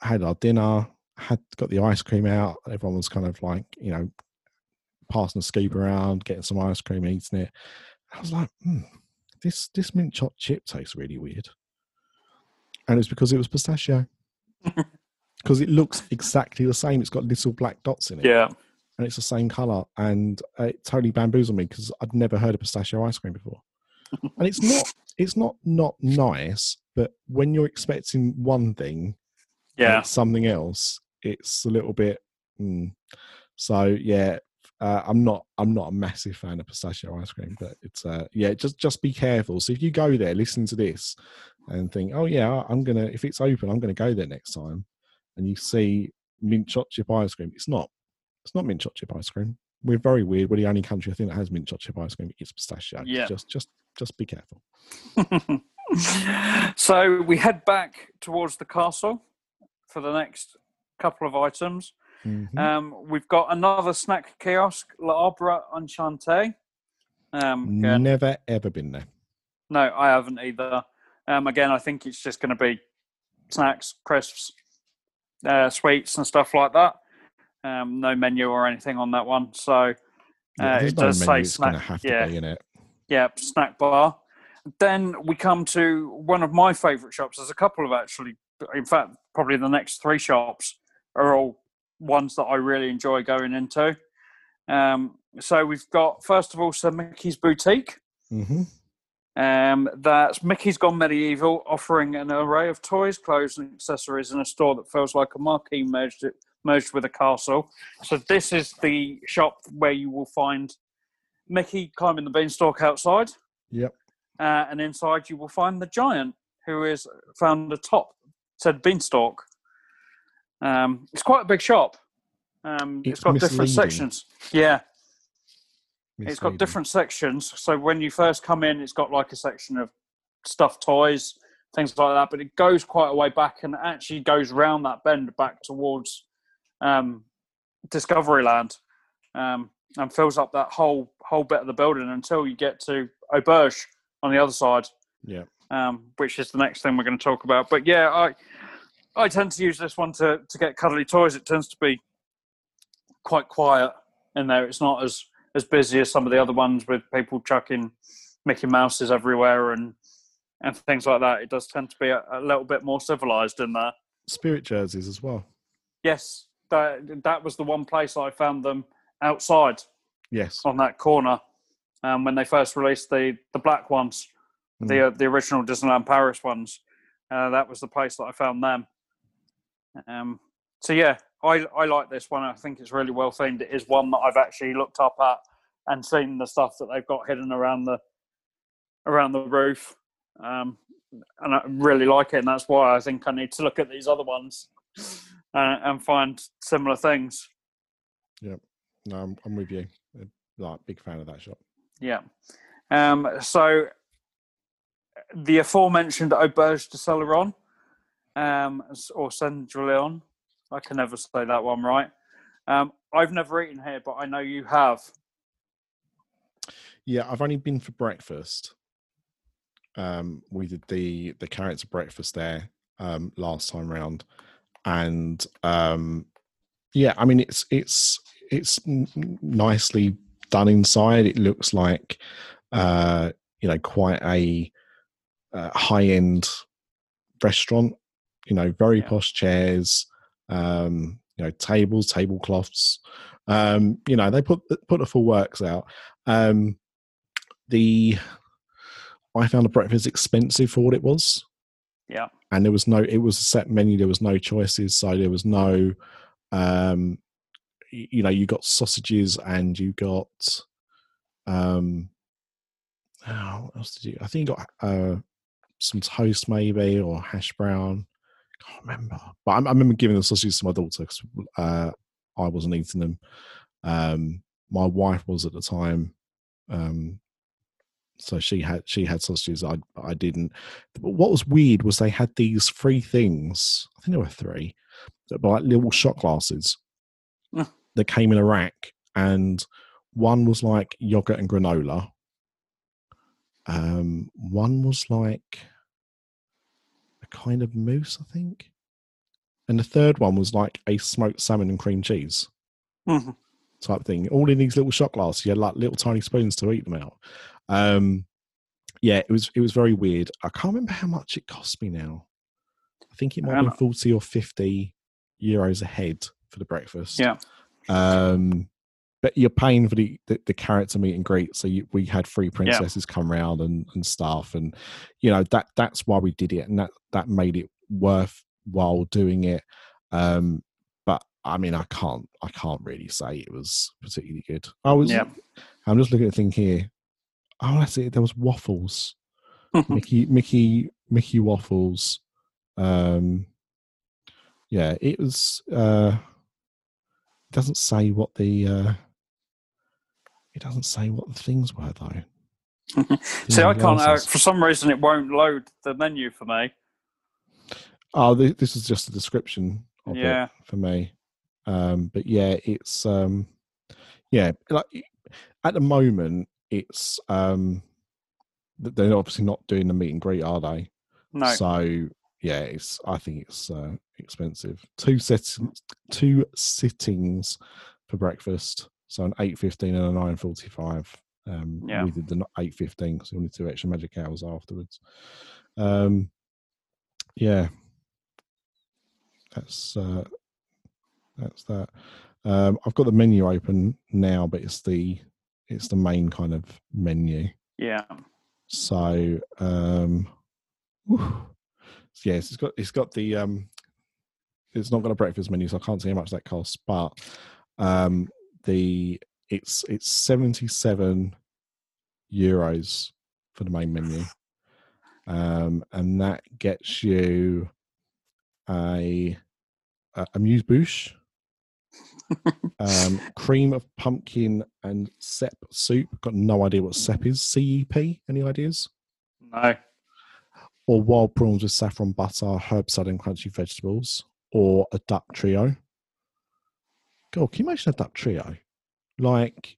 had our dinner, had got the ice cream out. Everyone was kind of like, you know, passing the scoop around, getting some ice cream, eating it. I was like, hmm, this this mint chocolate chip tastes really weird. And it's because it was pistachio. Because it looks exactly the same. It's got little black dots in it. Yeah. And it's the same colour. And it totally bamboozled me because I'd never heard of pistachio ice cream before. and it's not it's not not nice, but when you're expecting one thing, Yeah. something else, it's a little bit. Mm. So yeah, uh, I'm not I'm not a massive fan of pistachio ice cream, but it's uh, yeah, just just be careful. So if you go there, listen to this, and think, oh yeah, I'm gonna if it's open, I'm gonna go there next time, and you see mint chocolate chip ice cream, it's not it's not mint chocolate chip ice cream. We're very weird. We're the only country I think that has mint chocolate chip ice cream. It's pistachio. Yeah. Just just just be careful. so we head back towards the castle for the next couple of items. Mhm. Um, we've got another snack kiosk, La L'Arbre Enchanté. Um, again, Never ever been there. no, I haven't either. Um, again, I think it's just going to be snacks, crisps, uh, sweets, and stuff like that. Um, no menu or anything on that one. So Yeah, uh, there's it no does menu say it's to snack. have to Yeah, be in it. yeah, snack bar. Then we come to one of my favourite shops. There's a couple of actually, in fact, probably the next three shops are all ones that I really enjoy going into. Um, so we've got first of all Sir Mickey's Boutique. hmm Um, that's Mickey's Gone Medieval, offering an array of toys, clothes, and accessories in a store that feels like a marquee merged merged with a castle. So this is the shop where you will find Mickey climbing the beanstalk outside, Yep. uh, and inside you will find the giant who is found atop said beanstalk. Um, it's quite a big shop. Um, It's it's got different sections. Yeah, it's got different sections. So when you first come in, it's got like a section of stuffed toys, things like that. But it goes quite a way back and actually goes round that bend back towards um, Discoveryland, um, and fills up that whole whole bit of the building until you get to Auberge on the other side, Yeah. um, which is the next thing we're going to talk about. But yeah, I I tend to use this one to to get cuddly toys. It tends to be quite quiet in there. It's not as as busy as some of the other ones with people chucking Mickey Mouses everywhere and and things like that. It does tend to be a, a little bit more civilized in there. Spirit jerseys as well. Yes, that that was the one place I found them outside Yes. on that corner um, when they first released the the black ones, the uh, the original Disneyland Paris ones. Uh, that was the place that I found them. Um, so yeah, I I like this one. I think it's really well themed. It is one that I've actually looked up at and seen the stuff that they've got hidden around the around the roof. Um, and I really like it, and that's why I think I need to look at these other ones and, and find similar things. No, I'm, I'm with you. Uh, Like, big fan of that shot. Yeah. Um, so the aforementioned Auberge de Celeron, um, or Cendrillon, I can never say that one right. Um, I've never eaten here, but I know you have. Yeah, I've only been for breakfast. Um, we did the the character breakfast there um last time round, and um, yeah, I mean it's it's it's nicely done inside. It looks like uh, you know quite a uh, high end restaurant. You know, very Yeah. posh chairs. Um, you know, tables, tablecloths. Um, you know, they put put the full works out. Um, the I found the breakfast expensive for what it was. Yeah. And there was no it was a set menu, there was no choices, so there was no um you know, you got sausages and you got um oh, what else did you I think you got uh some toast maybe or hash brown. Can't remember. But I, I remember giving the sausages to my daughter because uh, I wasn't eating them. Um, my wife was at the time. Um, so she had she had sausages. I I didn't. But what was weird was they had these three things. I think there were three that were like little shot glasses Mm. that came in a rack, and one was like yogurt and granola. Um, one was like kind of mousse, I think, and the third one was like a smoked salmon and cream cheese Mhm. type thing. All in these little shot glasses. You had like little tiny spoons to eat them out. Um, yeah, it was it was very weird. I can't remember how much it cost me now. I think it might have Um, been forty or fifty euros a head for the breakfast. Yeah. Um, but you're paying for the, the, the character meet and greet. So you, we had three princesses come round and, and stuff, and you know that that's why we did it, and that that made it worthwhile doing it. Um, but I mean, I can't I can't really say it was particularly good. I was Yeah. I'm just looking at the thing here. Oh, that's it. There was waffles. Mickey Mickey Mickey waffles. Um yeah, it was uh doesn't say what the uh it doesn't say what the things were though. See, I can't. Uh, for some reason, it won't load the menu for me. Oh, th- this is just a description of Yeah. it for me. Um, but yeah, it's um, yeah, like at the moment, it's um, they're obviously not doing the meet and greet, are they? No. So yeah, it's I think it's uh, expensive. Two sets, two sittings for breakfast. So an eight fifteen and a nine forty five. Um, Yeah. we did the eight fifteen because we wanted two extra magic hours afterwards. Um, yeah, that's uh, that's that. Um, I've got the menu open now, but it's the it's the main kind of menu. yeah. So um whew. yes, it's got it's got the um it's not got a breakfast menu, so I can't see how much that costs, but um the it's it's seventy seven euros for the main menu. Um and that gets you a a amuse bouche um, cream of pumpkin and sep soup. Got no idea what sep is. CEP? Any ideas? No. Or wild prawns with saffron butter, herb salad, and crunchy vegetables. Or a duck trio. God, can you imagine a duck trio? Like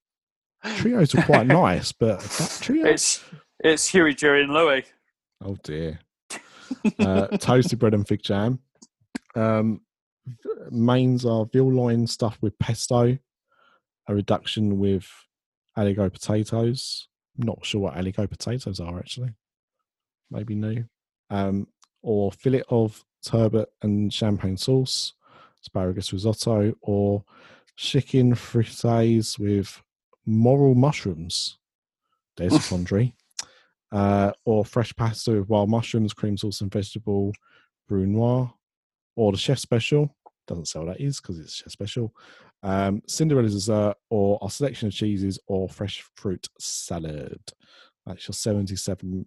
trios are quite nice, but a duck trio. It's it's Huey, Dewey, and Louie. Oh dear. uh, toasted bread and fig jam. Um, mains are veal loin stuffed with pesto. A reduction with aligot potatoes. Not sure what aligot potatoes are actually. Maybe new. Um, or fillet of turbot and champagne sauce, asparagus risotto, or chicken frites with morel mushrooms. There's a quandary uh, or fresh pasta with wild mushrooms, cream sauce, and vegetable brunoise, or the chef special, doesn't sell that is because it's a special. Um, Cinderella's dessert or a selection of cheeses or fresh fruit salad. That's your seventy-seven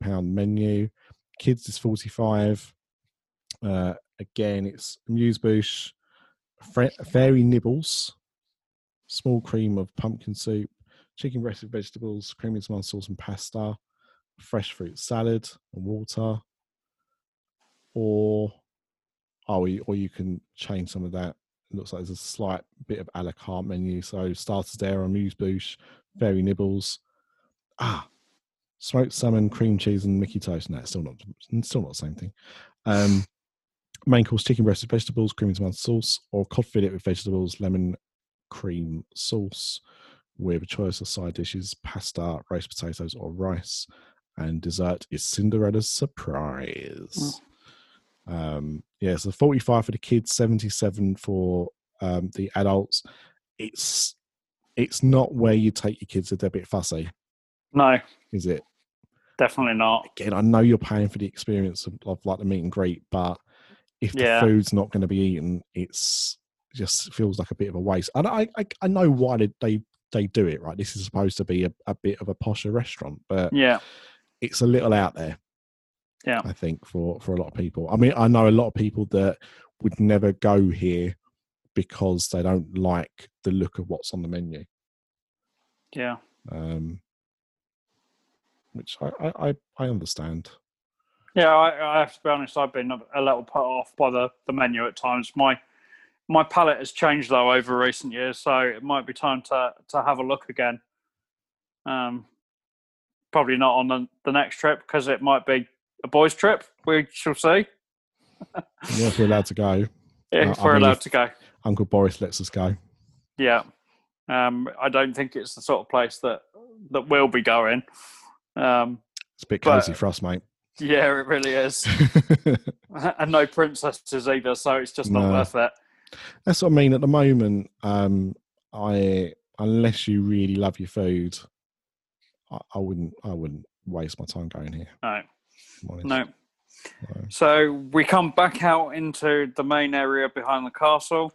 pound menu. Kids is forty-five. Uh, again, it's amuse bouche, fairy nibbles, small cream of pumpkin soup, chicken breast with vegetables, creamy tomato sauce and pasta, fresh fruit salad and water, or oh, or you can change some of that. It looks like there's a slight bit of a la carte menu. So starters there, amuse bouche, fairy nibbles, ah, smoked salmon, cream cheese, and Mickey toast. No, it's still not, still not the same thing. Um, main course: chicken breast with vegetables, creamy tomato sauce, or cod fillet with vegetables, lemon cream sauce, with a choice of side dishes: pasta, roast potatoes, or rice. And dessert is Cinderella's surprise. Um, yeah, so 45 for the kids, 77 for um, the adults. It's it's not where you take your kids if they're a bit fussy, No, is it? definitely not. Again, I know you're paying for the experience of, of like the meet and greet, but if the food's not going to be eaten, it's just feels like a bit of a waste. And I I, I know why they, they they do it, right? This is supposed to be a, a bit of a posher restaurant, but Yeah, it's a little out there. Yeah. I think for for a lot of people. I mean, I know a lot of people that would never go here because they don't like the look of what's on the menu. yeah. Um, which I, I, I understand. Yeah, I, I have to be honest. I've been a, little put off by the, the menu at times. My my palate has changed though over recent years, so it might be time to to have a look again. Um, probably not on the, the next trip because it might be a boys' trip. We shall see Yeah, if we're allowed to go, if I we're mean, allowed if- to go. Uncle Boris lets us go. Yeah, um, I don't think it's the sort of place that that we'll be going. Um, It's a bit But- cozy for us, mate. Yeah, it really is, and no princesses either, so it's just not No. worth it. That's what I mean. At the moment, um, I unless you really love your food, I, I wouldn't. I wouldn't waste my time going here. No. if I'm honest. No. No. So we come back out into the main area behind the castle.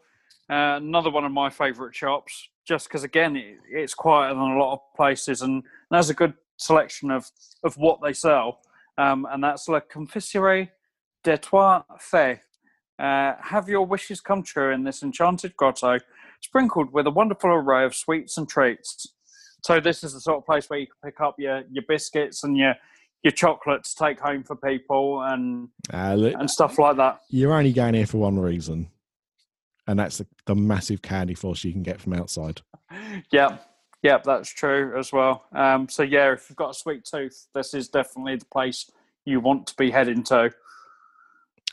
Uh, another one of my favourite shops, just because again it, it's quieter than a lot of places, and there's a good selection of of what they sell. Um, and that's La Confiserie des Trois Fées. Uh, have your wishes come true in this enchanted grotto, sprinkled with a wonderful array of sweets and treats. So this is the sort of place where you can pick up your, your biscuits and your your chocolate to take home for people and Uh, look, and stuff like that. you're only going here for one reason, and that's the, the massive candy floss you can get from outside. Yeah, yeah, that's true as well. Um, so yeah, if you've got a sweet tooth, this is definitely the place you want to be heading to.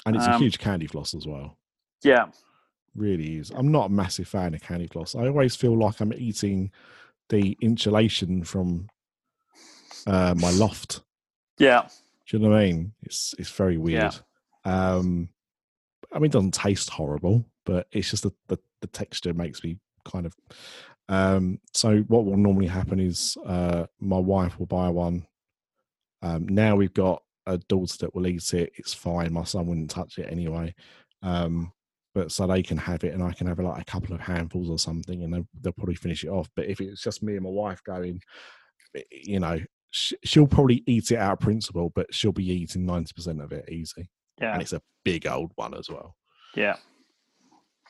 And it's a Um, huge candy floss as well. Yeah, Really is. I'm not a massive fan of candy floss. I always feel like I'm eating the insulation from uh, my loft. yeah, Do you know what I mean? It's it's very weird. Um, I mean, it doesn't taste horrible, but it's just the, the, the texture makes me kind of. Um, so what will normally happen is uh, my wife will buy one. Um, now we've got a daughter that will eat it. It's fine. My son wouldn't touch it anyway. Um, but so they can have it, and I can have like a couple of handfuls or something, and they'll, they'll probably finish it off. But if it's just me and my wife going, eh, you know, sh- she'll probably eat it out of principle, but she'll be eating ninety percent of it easy, yeah, and it's a big old one as well. yeah.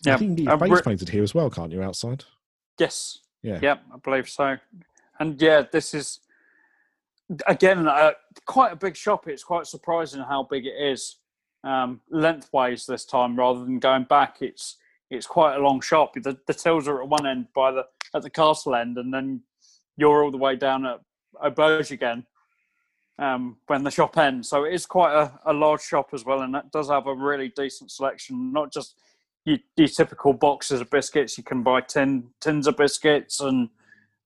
Yeah, you can get your face painted here as well, can't you? Outside, Yes, yeah, Yep, I believe so. And yeah, this is again uh, quite a big shop. It's quite surprising how big it is um, lengthways this time, rather than going back. It's it's quite a long shop. The, the tills are at one end by the at the castle end, and then you're all the way down at Auberge again um, when the shop ends. So it is quite a, a large shop as well, and that does have a really decent selection. Not just your, your typical boxes of biscuits. You can buy tin tins of biscuits and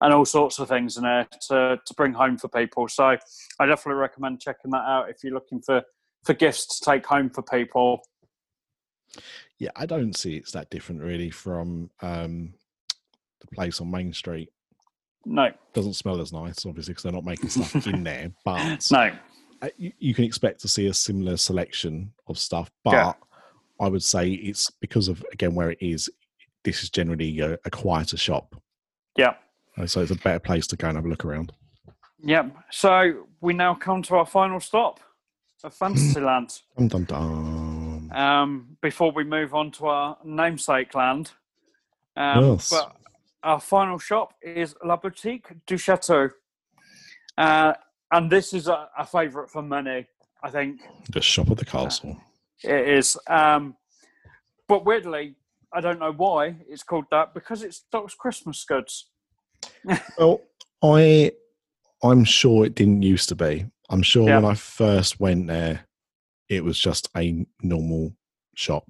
and all sorts of things in there to to bring home for people. So I definitely recommend checking that out if you're looking for for gifts to take home for people. yeah. I don't see it's that different really from um, the place on Main Street. No, Doesn't smell as nice, obviously, because they're not making stuff in there. But no, you, you can expect to see a similar selection of stuff. But Yeah. I would say it's because of again where it is. This is generally a, a quieter shop, Yeah. Uh, so it's a better place to go and have a look around. Yep. So we now come to our final stop of Fantasyland. Dum dum dum. um, before we move on to our namesake land. Um, Yes. But our final shop is La Boutique du Chateau. Uh, and this is a, a favourite for many, I think. The shop of the castle. It is. Um, but weirdly, I don't know why it's called that because it stocks Christmas goods. Well, I I'm sure it didn't used to be. I'm sure Yeah. when I first went there, it was just a normal shop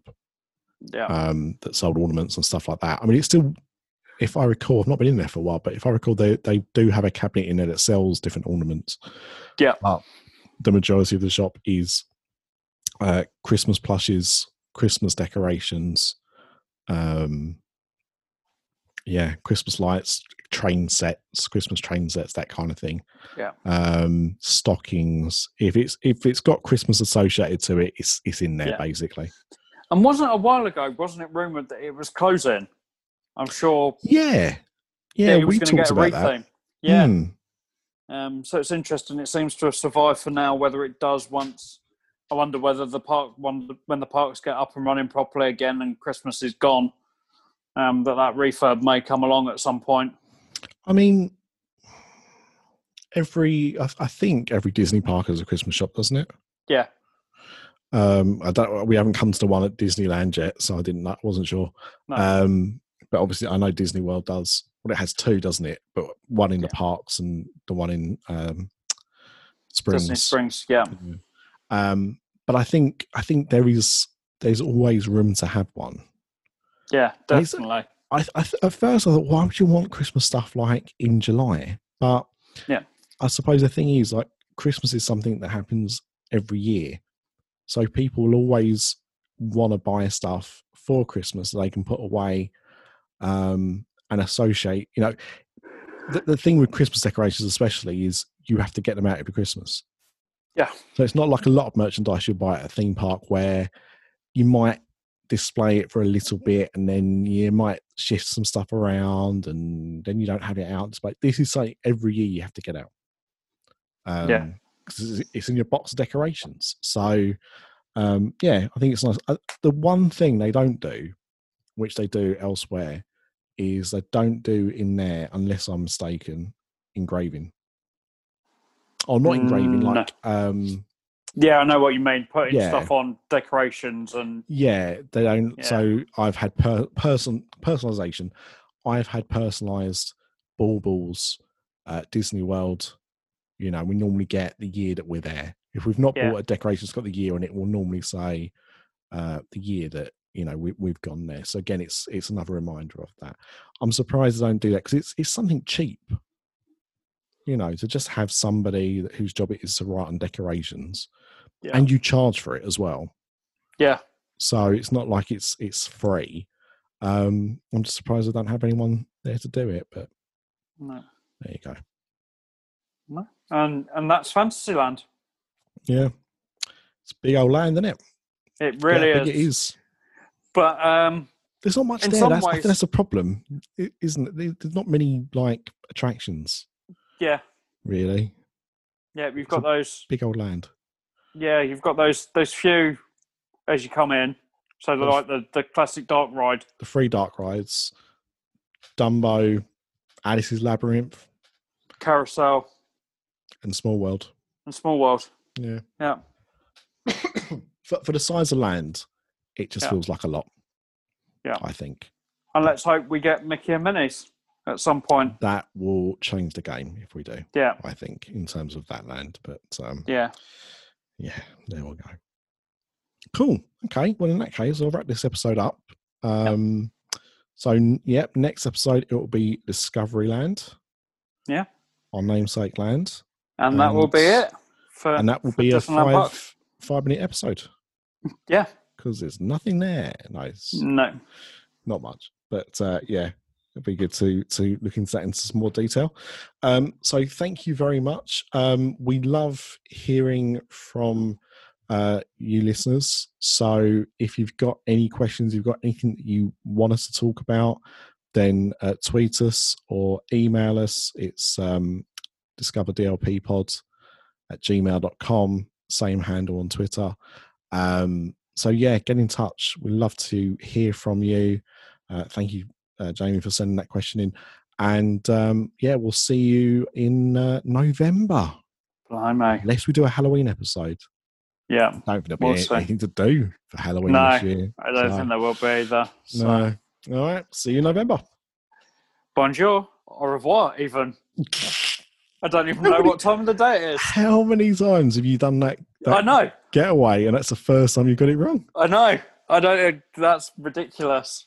Yeah. um, that sold ornaments and stuff like that. I mean, it's still, if I recall, I've not been in there for a while, but if I recall, they they do have a cabinet in there that sells different ornaments. Yeah. but the majority of the shop is uh, Christmas plushes, Christmas decorations, um, yeah, Christmas lights, train sets, Christmas train sets, that kind of thing. Yeah. Um, stockings. If it's if it's got Christmas associated to it, it's it's in there Yeah. basically. And wasn't it a while ago, wasn't it rumoured that it was closing? I'm sure Yeah, yeah, we talked about that. Yeah. Hmm. Um, so it's interesting. It seems to have survived for now. Whether it does once, I wonder whether the park when the, parks get up and running properly again and Christmas is gone, um, that that refurb may come along at some point. I mean, every I, I think every Disney park has a Christmas shop, doesn't it? Yeah, Um, I don't. We haven't come to the one at Disneyland yet, so I didn't. I wasn't sure. No. Um, but obviously, I know Disney World does. Well, it has two, doesn't it? But one in the parks and the one in um, Springs. Disney Springs. Yeah, Um, but I think I think there is there's always room to have one. yeah, definitely. I, I th- at first I thought, why would you want Christmas stuff like in July? But Yeah. I suppose the thing is, like, Christmas is something that happens every year, so people will always want to buy stuff for Christmas that they can put away um, and associate. You know, the, the thing with Christmas decorations, especially, is you have to get them out every Christmas. Yeah. So it's not like a lot of merchandise you buy at a theme park where you might display it for a little bit and then you might shift some stuff around and then you don't have it out But. This is like every year you have to get out. Um, Yeah. 'cause it's- it's in your box of decorations. So, um, yeah, I think it's nice. Uh, the one thing they don't do, which they do elsewhere, is they don't do in there, unless I'm mistaken, engraving. Or not engraving, Mm, no. like um, Yeah, I know what you mean. Putting Yeah. stuff on decorations and Yeah, they don't. Yeah. So I've had per, person personalization. I've had personalized baubles at Disney World. You know, we normally get the year that we're there. If we've not Yeah. bought a decoration, it's got the year, and it will normally say uh, the year that you know we, we've gone there. So again, it's it's another reminder of that. I'm surprised they don't do that because it's it's something cheap. You know, to just have somebody whose job it is to write on decorations, Yeah. and you charge for it as well yeah, so it's not like it's it's free. Um, I'm just surprised I don't have anyone there to do it, but no, there you go. no. and and that's Fantasyland. Yeah, it's a big old land, isn't it? It really yeah, is. It is. But um, There's not much there. That's, I think that's a problem, isn't it? There's not many like attractions yeah, really. yeah, we've got those. Big old land. Yeah, you've got those those few as you come in. So they're like the the classic dark ride. The free dark rides, Dumbo, Alice's Labyrinth, Carousel and Small World. and Small World. Yeah, Yeah, for for the size of land, it just Yeah. feels like a lot. Yeah. I think. and let's hope we get Mickey and Minnie's at some point. that will change the game if we do. Yeah, I think in terms of that land, but um, yeah, yeah, there we go. Cool. Okay. Well, in that case, I'll wrap this episode up. Um, So, yep, next episode it will be Discovery Land. Yeah. On namesake land, and that will be it for and that will be a five five minute episode Yeah, because there's nothing there. Nice. no, not much but uh yeah it'd be good to to look into that into some more detail um so thank you very much um we love hearing from uh, you listeners. So if you've got any questions, you've got anything that you want us to talk about, then uh, tweet us or email us. It's um, discoverdlppod at gmail.com, same handle on Twitter. Um, so yeah, get in touch. We'd love to hear from you. Uh, thank you, uh, Jamie, for sending that question in. And um, yeah, we'll see you in uh, November. Blimey. Unless we do a Halloween episode. Yeah. I don't think there'll be We'll any- see. anything to do for Halloween No, this year. I don't So, think there will be either. So. No. All right. See you in November. Bonjour. Au revoir, even. I don't even know what time of the day it is. How many times have you done that, I that know. getaway and that's the first time you got it wrong? I know. I don't. That's ridiculous.